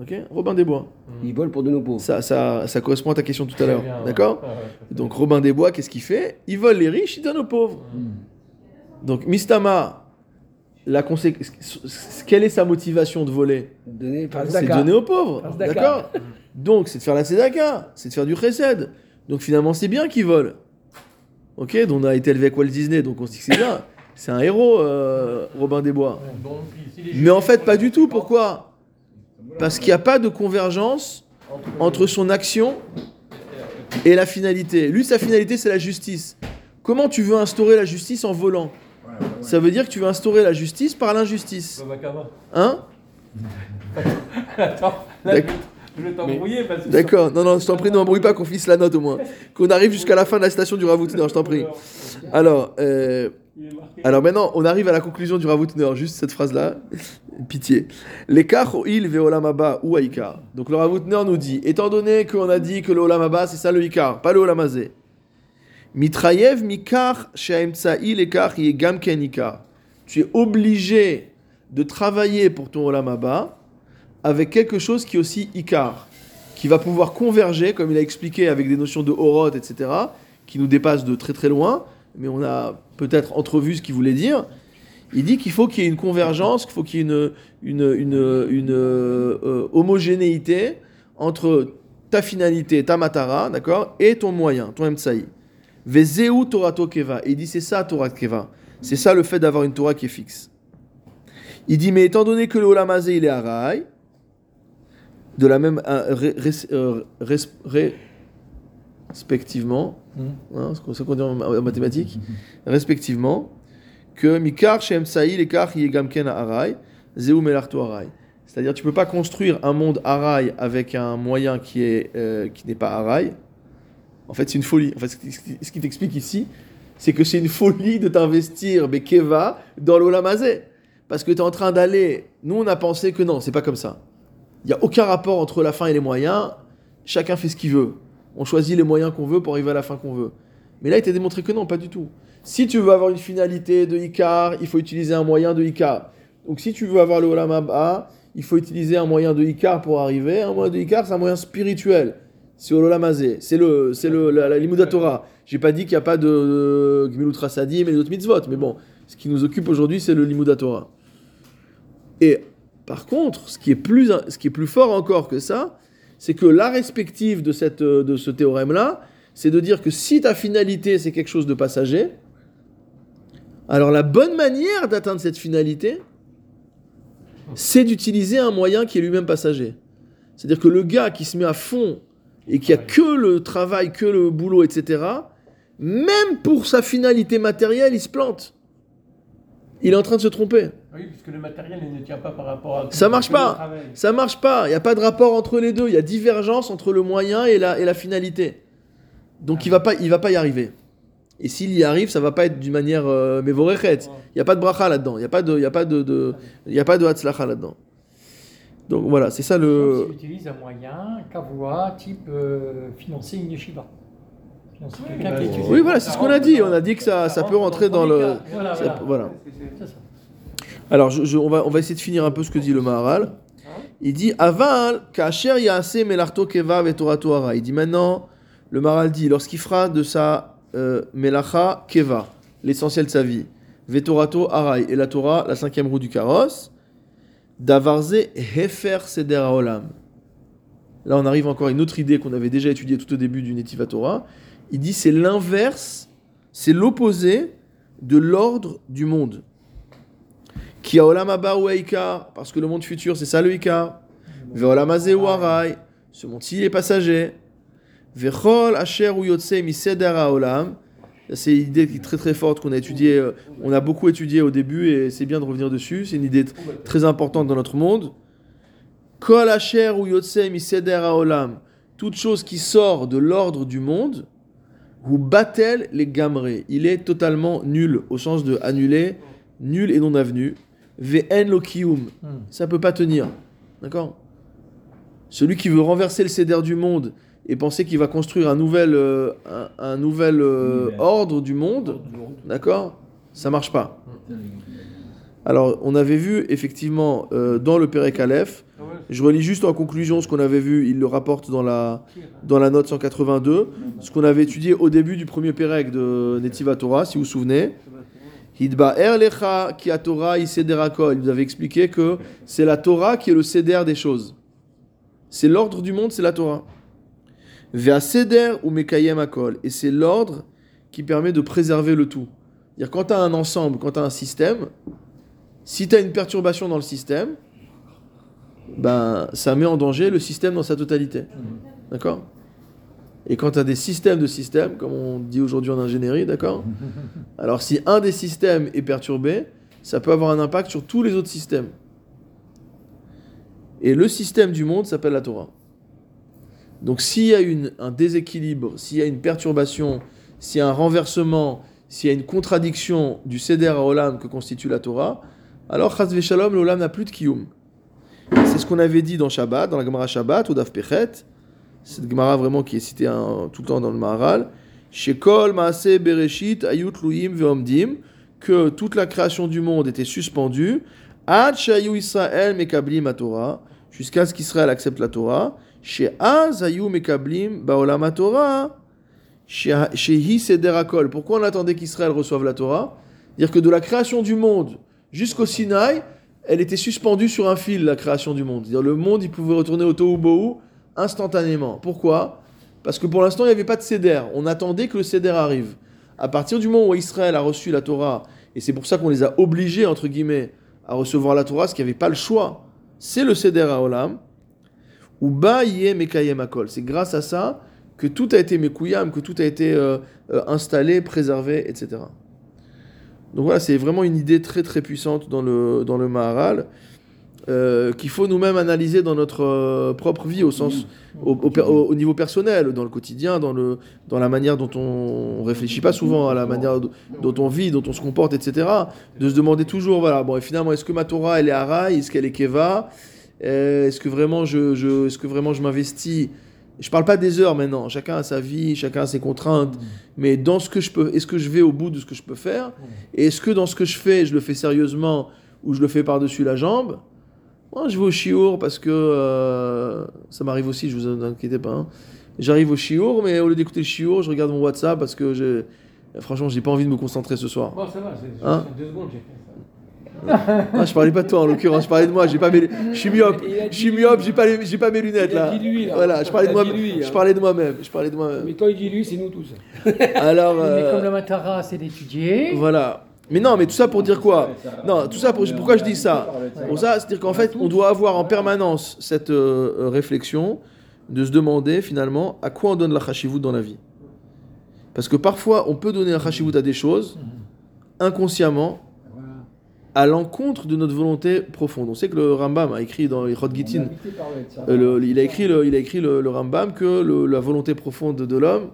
Ok Robin des Bois. Ils volent pour de nos pauvres. Ça, ça, ça correspond à ta question tout à l'heure, d'accord ouais. Donc Robin des Bois, qu'est-ce qu'il fait? Il vole les riches, il donne aux pauvres. Hmm. Donc Mistama, la consé- quelle est sa motivation de voler? Donner C'est de donner aux pauvres, d'accord Donc c'est de faire la tzedaka, c'est de faire du chesed. Donc finalement c'est bien qu'il vole. Ok, donc on a été élevé avec Walt Disney, donc on se dit que c'est bien. C'est un héros, euh, Robin des Bois. Mais en fait pas du tout, pourquoi? Parce qu'il n'y a pas de convergence entre son action et la finalité. Lui, sa finalité, c'est la justice. Comment tu veux instaurer la justice en volant? Ça veut dire que tu veux instaurer la justice par l'injustice. Hein? <laughs> Attends, là, je vais t'embrouiller parce que. D'accord, non, non, je t'en prie, ne m'embrouille pas qu'on finisse la note au moins. Qu'on arrive jusqu'à la fin de la station du Ravutner, je t'en prie. Alors, euh. Alors maintenant, on arrive à la conclusion du Ravutner, juste cette phrase-là. <laughs> Pitié. L'écart il ve olamaba ou aïkar. Donc le Ravutner nous dit, étant donné qu'on a dit que le olamaba c'est ça le ikar, pas le olamazé. Mitrayev mikar she'aemtsa'i l'écart ikar. Tu es obligé de travailler pour ton olamaba avec quelque chose qui est aussi ikar, qui va pouvoir converger, comme il a expliqué avec des notions de horot, etc., qui nous dépassent de très très loin, mais on a peut-être entrevu ce qu'il voulait dire. Il dit qu'il faut qu'il y ait une convergence, qu'il faut qu'il y ait une, euh, homogénéité entre ta finalité, ta matara, d'accord, et ton moyen, ton emtsaï. Vezeu Torato Keva. Il dit c'est ça Torah Keva. C'est ça le fait d'avoir une Torah qui est fixe. Il dit mais étant donné que le Olamazé il est araï, de la même euh, euh, respectivement, hein, ça qu'on dit en, mathématiques, respectivement, que Mikar Shem et Yegamken Arai, Zeu Melarto Arai. C'est-à-dire tu peux pas construire un monde Arai avec un moyen qui est euh, qui n'est pas Arai. En fait, c'est une folie. En fait, ce qui- ce ce t'explique ici, c'est que c'est une folie de t'investir, mais dans l'Olamazé. Parce que tu es en train d'aller. Nous, on a pensé que non, c'est pas comme ça. Il n'y a aucun rapport entre la fin et les moyens. Chacun fait ce qu'il veut. On choisit les moyens qu'on veut pour arriver à la fin qu'on veut. Mais là, il t'a démontré que non, pas du tout. Si tu veux avoir une finalité de Icar, il faut utiliser un moyen de Icar. Donc si tu veux avoir le Olam Haba, il faut utiliser un moyen de Icar pour arriver. Un moyen de Icar, c'est un moyen spirituel. C'est Olamazé. C'est le, c'est le, la, la Torah. J'ai pas dit qu'il n'y a pas de, de Gmilut Rasadim et d'autres mitzvot. Mais bon, ce qui nous occupe aujourd'hui, c'est le Limuda Torah. Et par contre, ce qui est plus, ce qui est plus fort encore que ça, c'est que la respective de, cette, de ce théorème-là, c'est de dire que si ta finalité c'est quelque chose de passager, alors la bonne manière d'atteindre cette finalité, c'est d'utiliser un moyen qui est lui-même passager. C'est-à-dire que le gars qui se met à fond et qui a que le travail, que le boulot, etc., même pour sa finalité matérielle, il se plante. Il est en train de se tromper. Oui, parce que le matériel il ne tient pas par rapport à. Ça marche pas. Ça marche pas. Il n'y a pas de rapport entre les deux. Il y a divergence entre le moyen et la, et la finalité. Donc il va pas, il va pas y arriver. Et s'il y arrive, ça va pas être d'une manière euh, mévorechet. Il n'y a pas de bracha là-dedans. Il n'y a pas de, il y a pas de, de- il y a pas de hatzlacha là-dedans. Donc voilà, c'est ça le. Utilise un moyen, kavua, type euh, financer une yeshiva. Oui, bah. Oui, voilà, c'est ce qu'on a dit. On a dit que ça, ça peut rentrer dans le. Voilà, ça- voilà. Alors, je- je- on, va, on va essayer de finir un peu ce que dit le Maharal. Il dit Aval, kacher yase melarto keva vetorato hara. Il dit maintenant, le Maharal dit, lorsqu'il fera de sa euh, melacha keva, l'essentiel de sa vie, vetorato harai, et la Torah, la cinquième roue du carrosse, davarze hefer seder haolam. Là, on arrive encore à une autre idée qu'on avait déjà étudiée tout au début du Netiva Torah. Il dit c'est l'inverse, c'est l'opposé de l'ordre du monde. Qui a olam parce que le monde futur, c'est ça le Ikar. Ce monde-ci est passager. Ve'chol asher ou. Ça, C'est une idée très très forte qu'on a étudiée, euh, on a beaucoup étudié au début et c'est bien de revenir dessus. C'est une idée très importante dans notre monde. Kol asher ou haolam. Toute chose qui sort de l'ordre du monde, ou batel les gamrés. Il est totalement nul, au sens de annulé, nul et non avenu. Ve'en lo kiyum. Hmm. Ça peut pas tenir. D'accord? Celui qui veut renverser le céder du monde et penser qu'il va construire un nouvel, euh, un, un nouvel euh, ordre du monde, d'accord? Ça marche pas. Alors, on avait vu effectivement euh, dans le Pérec Aleph, je relis juste en conclusion ce qu'on avait vu, il le rapporte dans la, dans la note 182, ce qu'on avait étudié au début du premier Pérec de Netiva Torah, si vous vous souvenez. A Torah. Il nous avait expliqué que c'est la Torah qui est le seder des choses. C'est l'ordre du monde, c'est la Torah. Vea seder ou mekayem akol. Et c'est l'ordre qui permet de préserver le tout. C'est-à-dire quand tu as un ensemble, quand tu as un système, si tu as une perturbation dans le système, ben, ça met en danger le système dans sa totalité. D'accord? Et quand tu as des systèmes de systèmes, comme on dit aujourd'hui en ingénierie, d'accord? Alors si un des systèmes est perturbé, ça peut avoir un impact sur tous les autres systèmes. Et le système du monde s'appelle la Torah. Donc s'il y a un déséquilibre, s'il y a une perturbation, s'il y a un renversement, s'il y a une contradiction du Seder à Olam que constitue la Torah, alors Chaz Shalom, l'Olam n'a plus de Kiyum. C'est ce qu'on avait dit dans Shabbat, dans la Gemara Shabbat, ou Daf Pechet. Cette Gemara vraiment qui est citée un- tout le temps dans le Maharal. Shekol Maase Bereshit Ayut Luim Veomdim, que toute la création du monde était suspendue. Ad Shayu Israël Mekablim Torah, jusqu'à ce qu'Israël accepte la Torah. Chez Az Ayu Mekablim Baolam Torah. Shehi Seder Akol. Pourquoi on attendait qu'Israël reçoive la Torah? Dire que de la création du monde jusqu'au Sinaï, elle était suspendue sur un fil, la création du monde. C'est-à-dire le monde, il pouvait retourner au Tohu instantanément. Pourquoi? Parce que pour l'instant, il n'y avait pas de Seder. On attendait que le Seder arrive. À partir du moment où Israël a reçu la Torah, et c'est pour ça qu'on les a obligés, entre guillemets, à recevoir la Torah, qu'il n'y avait pas le choix, c'est le Seder à Olam, ou Ba Mekayem Akol. C'est grâce à ça que tout a été Mekuyam, que tout a été euh, euh, installé, préservé, etc. Donc voilà, c'est vraiment une idée très très puissante dans le, dans le Maharal, euh, qu'il faut nous-mêmes analyser dans notre euh, propre vie, au sens, au, niveau personnel, dans le quotidien, dans, le, dans la manière dont on, on réfléchit pas souvent à la manière dont on vit, dont on se comporte, etc. De se demander toujours, voilà, bon, et finalement, est-ce que ma Torah, elle est Haraï, est-ce qu'elle est Keva? Euh, Est-ce que vraiment je, je, est-ce que vraiment je m'investis Je parle pas des heures maintenant, chacun a sa vie, chacun a ses contraintes, mais dans ce que je peux, est-ce que je vais au bout de ce que je peux faire? Et est-ce que dans ce que je fais, je le fais sérieusement ou je le fais par-dessus la jambe? Moi, je vais au chiour parce que euh, ça m'arrive aussi, je vous inquiétez pas. hein. J'arrive au chiour, mais au lieu d'écouter le chiour, je regarde mon WhatsApp parce que j'ai, franchement, j'ai pas envie de me concentrer ce soir. Bon, ça va, c'est Hein? deux secondes, ça. Ah, je parlais pas de toi en l'occurrence, je parlais de moi. J'ai pas mes, je suis myope, je suis myope, j'ai pas, les- j'ai pas mes lunettes Il a là. dit lui, là. Voilà, je parlais de Il a moi, dit lui, je hein. parlais de moi-même, je parlais de moi-même. Mais quand il dit lui, c'est nous tous. <laughs> Alors, Mais euh, comme le Matara, c'est d'étudier. voilà. Mais non, mais tout ça pour dire quoi? Non, tout ça pour, pourquoi je dis ça? Pour ça, c'est-à-dire qu'en fait, on doit avoir en permanence cette euh, euh, réflexion de se demander finalement à quoi on donne la chashivut dans la vie. Parce que parfois, on peut donner un chashivut à des choses inconsciemment. À l'encontre de notre volonté profonde. On sait que le Rambam a écrit dans Ichot Gittin, euh, le- il a écrit, le, il a écrit le, le Rambam que le- la volonté profonde de l'homme,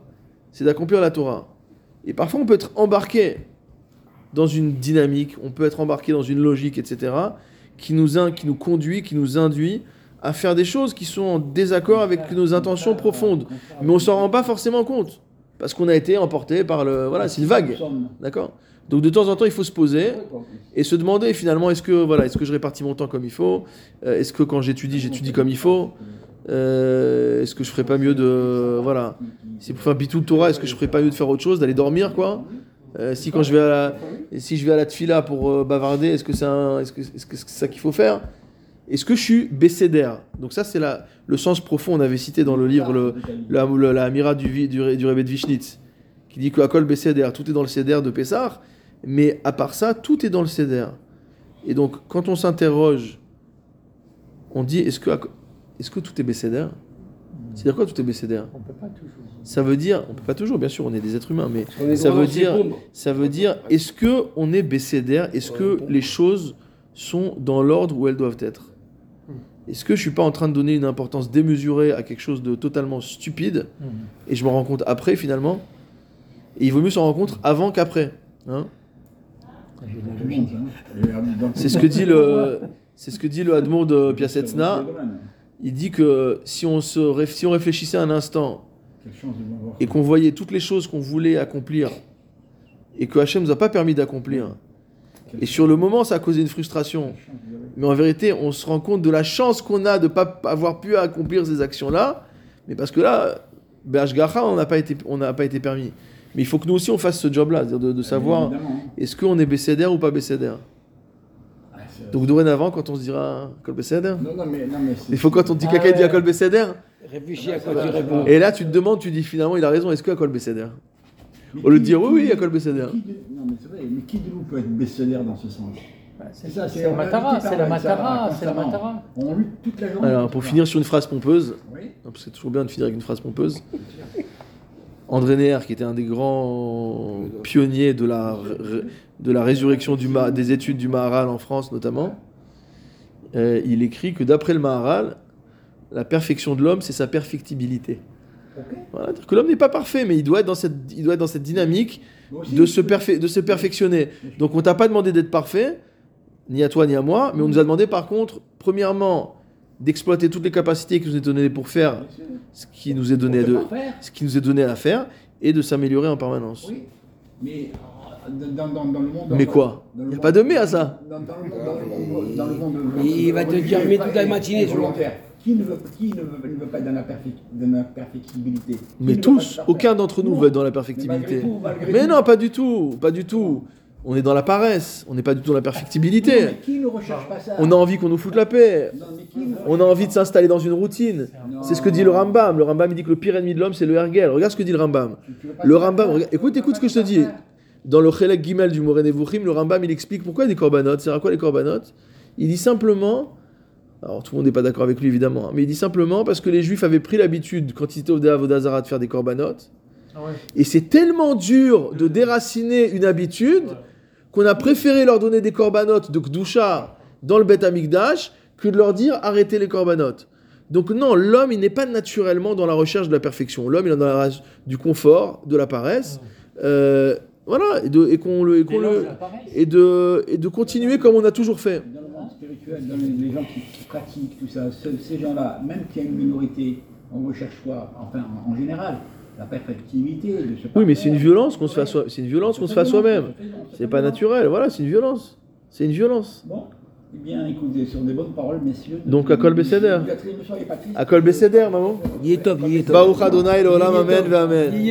c'est d'accomplir la Torah. Et parfois, on peut être embarqué dans une dynamique, on peut être embarqué dans une logique, etc., qui nous, in- qui nous conduit, qui nous induit à faire des choses qui sont en désaccord avec nos intentions profondes. Mais on s'en rend pas forcément compte, parce qu'on a été emporté par le... Voilà, c'est une vague, d'accord? Donc de temps en temps, il faut se poser et se demander finalement est-ce que voilà est-ce que je répartis mon temps comme il faut? Euh, est-ce que quand j'étudie j'étudie comme il faut? Euh, est-ce que je ferais pas mieux de voilà. Si pour faire bitou Torah est-ce que je ferais pas mieux de faire autre chose d'aller dormir quoi? Euh, si quand je vais à la si je vais à la tfila pour bavarder est-ce que c'est est-ce que est-ce que c'est ça qu'il faut faire? Est-ce que je suis bécédère donc ça c'est la le sens profond on avait cité dans le livre le la, la Amira du, du, du Rebbe de Vishnitz, qui dit que Akol Besséder, tout est dans le Seder de Pessah, mais à part ça, tout est dans le Seder. Et donc, quand on s'interroge, on dit est-ce que, est que tout est Besséder C'est-à-dire quoi tout est Besséder On peut pas toujours. Ça veut dire, on peut pas toujours, bien sûr, on est des êtres humains, mais ça veut dire, ça veut dire est-ce que on est Besséder Est-ce que les choses sont dans l'ordre où elles doivent être? Est-ce que je suis pas en train de donner une importance démesurée à quelque chose de totalement stupide et je me rends compte après finalement? Et il vaut mieux s'en rendre compte avant qu'après. hein? C'est ce que dit le, c'est ce que dit le de Piasetzna. Il dit que si on se, si on réfléchissait un instant et qu'on voyait toutes les choses qu'on voulait accomplir et que Hachem nous a pas permis d'accomplir, et sur le moment ça a causé une frustration, mais en vérité on se rend compte de la chance qu'on a de pas avoir pu accomplir ces actions-là, mais parce que là, Bershgacha, on n'a pas été, on n'a pas été permis. Mais il faut que nous aussi on fasse ce job-là, c'est-à-dire de, de savoir est-ce qu'on est bécédère ou pas bécédère. Donc dorénavant, quand on se dira Kol bécédère, Non, non, mais, non, mais c'est- il faut quand on dit Ah quelqu'un dit. Akol bécédère, Réfléchis à quoi tu réponds. et là tu te demandes, tu dis finalement il a raison, est-ce que Akol bécédère Au lieu de dire oui, oui, bécédère. Qui de- Non, mais c'est vrai, mais qui de vous peut être bécédaire dans ce sens? Bah, C'est C'est ça, c'est la Matara, c'est la Matara, c'est la. Matara. On lutte toute la journée. Alors pour finir sur une phrase pompeuse, Oui. parce que c'est toujours bien de finir avec une phrase pompeuse, André Neher, qui était un des grands pionniers de la, de la résurrection du, des études du Maharal en France notamment, euh, il écrit que d'après le Maharal, la perfection de l'homme, c'est sa perfectibilité. Ok. Voilà, c'est-à-dire que l'homme n'est pas parfait, mais il doit être dans cette, il doit être dans cette dynamique aussi, de se, de se perfectionner. Donc on t'a pas demandé d'être parfait, ni à toi ni à moi, mais on nous a demandé par contre, premièrement, d'exploiter toutes les capacités qui nous est données pour faire ce qui nous est donné, Pour de, ce qui nous est donné à faire, et de s'améliorer en permanence. Oui, mais dans, dans, dans le monde. Mais quoi dans le Y a monde- pas de mais à ça. Dans, le monde, Il va te dire, mais toute la matinée, sur- volontaire. Qui ne veut, qui ne veut, ne veut pas être dans la, perfec- dans la perfectibilité? Qui Mais tous, aucun d'entre nous Non. veut être dans la Mais malgré perfectibilité. tout, malgré Mais tout. non, pas du tout, pas du tout. On est dans la paresse, on n'est pas du tout dans la perfectibilité. mais Qui ne recherche pas ça On a envie qu'on nous foute la paix. Non, On a envie de s'installer dans une routine. C'est ce que dit le Rambam. Le Rambam il dit que le pire ennemi de l'homme, c'est le Hergel. Regarde ce que dit le Rambam. Le Rambam, écoute, écoute ce que je te dis. Dans le Chelek Gimel du Moré Nevuchim, le Rambam il explique pourquoi il y a des korbanot. C'est à quoi les korbanot? Il dit simplement. Alors tout le monde n'est pas d'accord avec lui évidemment, hein, mais il dit simplement parce que les Juifs avaient pris l'habitude, quand ils étaient au Avodazara, de faire des korbanot. Ah. Et c'est tellement dur de déraciner une habitude. Qu'on a préféré leur donner des corbanotes de Kdusha dans le Beth Amikdash que de leur dire arrêtez les corbanotes. Donc non, l'homme, il n'est pas naturellement dans la recherche de la perfection. L'homme, il est dans la recherche du confort, de la paresse. Euh, voilà, et, de- et qu'on le, et qu'on L'éloge le- de la paresse. et de, et de continuer comme on a toujours fait. Dans le monde spirituel, dans les, les gens qui, qui pratiquent tout ça, ce- ces gens-là, même qu'il y a une minorité, on recherche quoi Enfin, en, en général, la perfectivité. de se Oui, mais c'est une violence qu'on se fait à soi- c'est une violence qu'on se fait à soi-même. C'est pas naturel, voilà, c'est une violence. C'est une violence. Bon, eh bien, écoutez, sur des bonnes paroles, messieurs. Donc, à Kol Besséder. À Kol Besséder, maman. Il est top, il est top. Baruch Adonai, l'olam, amen, amen.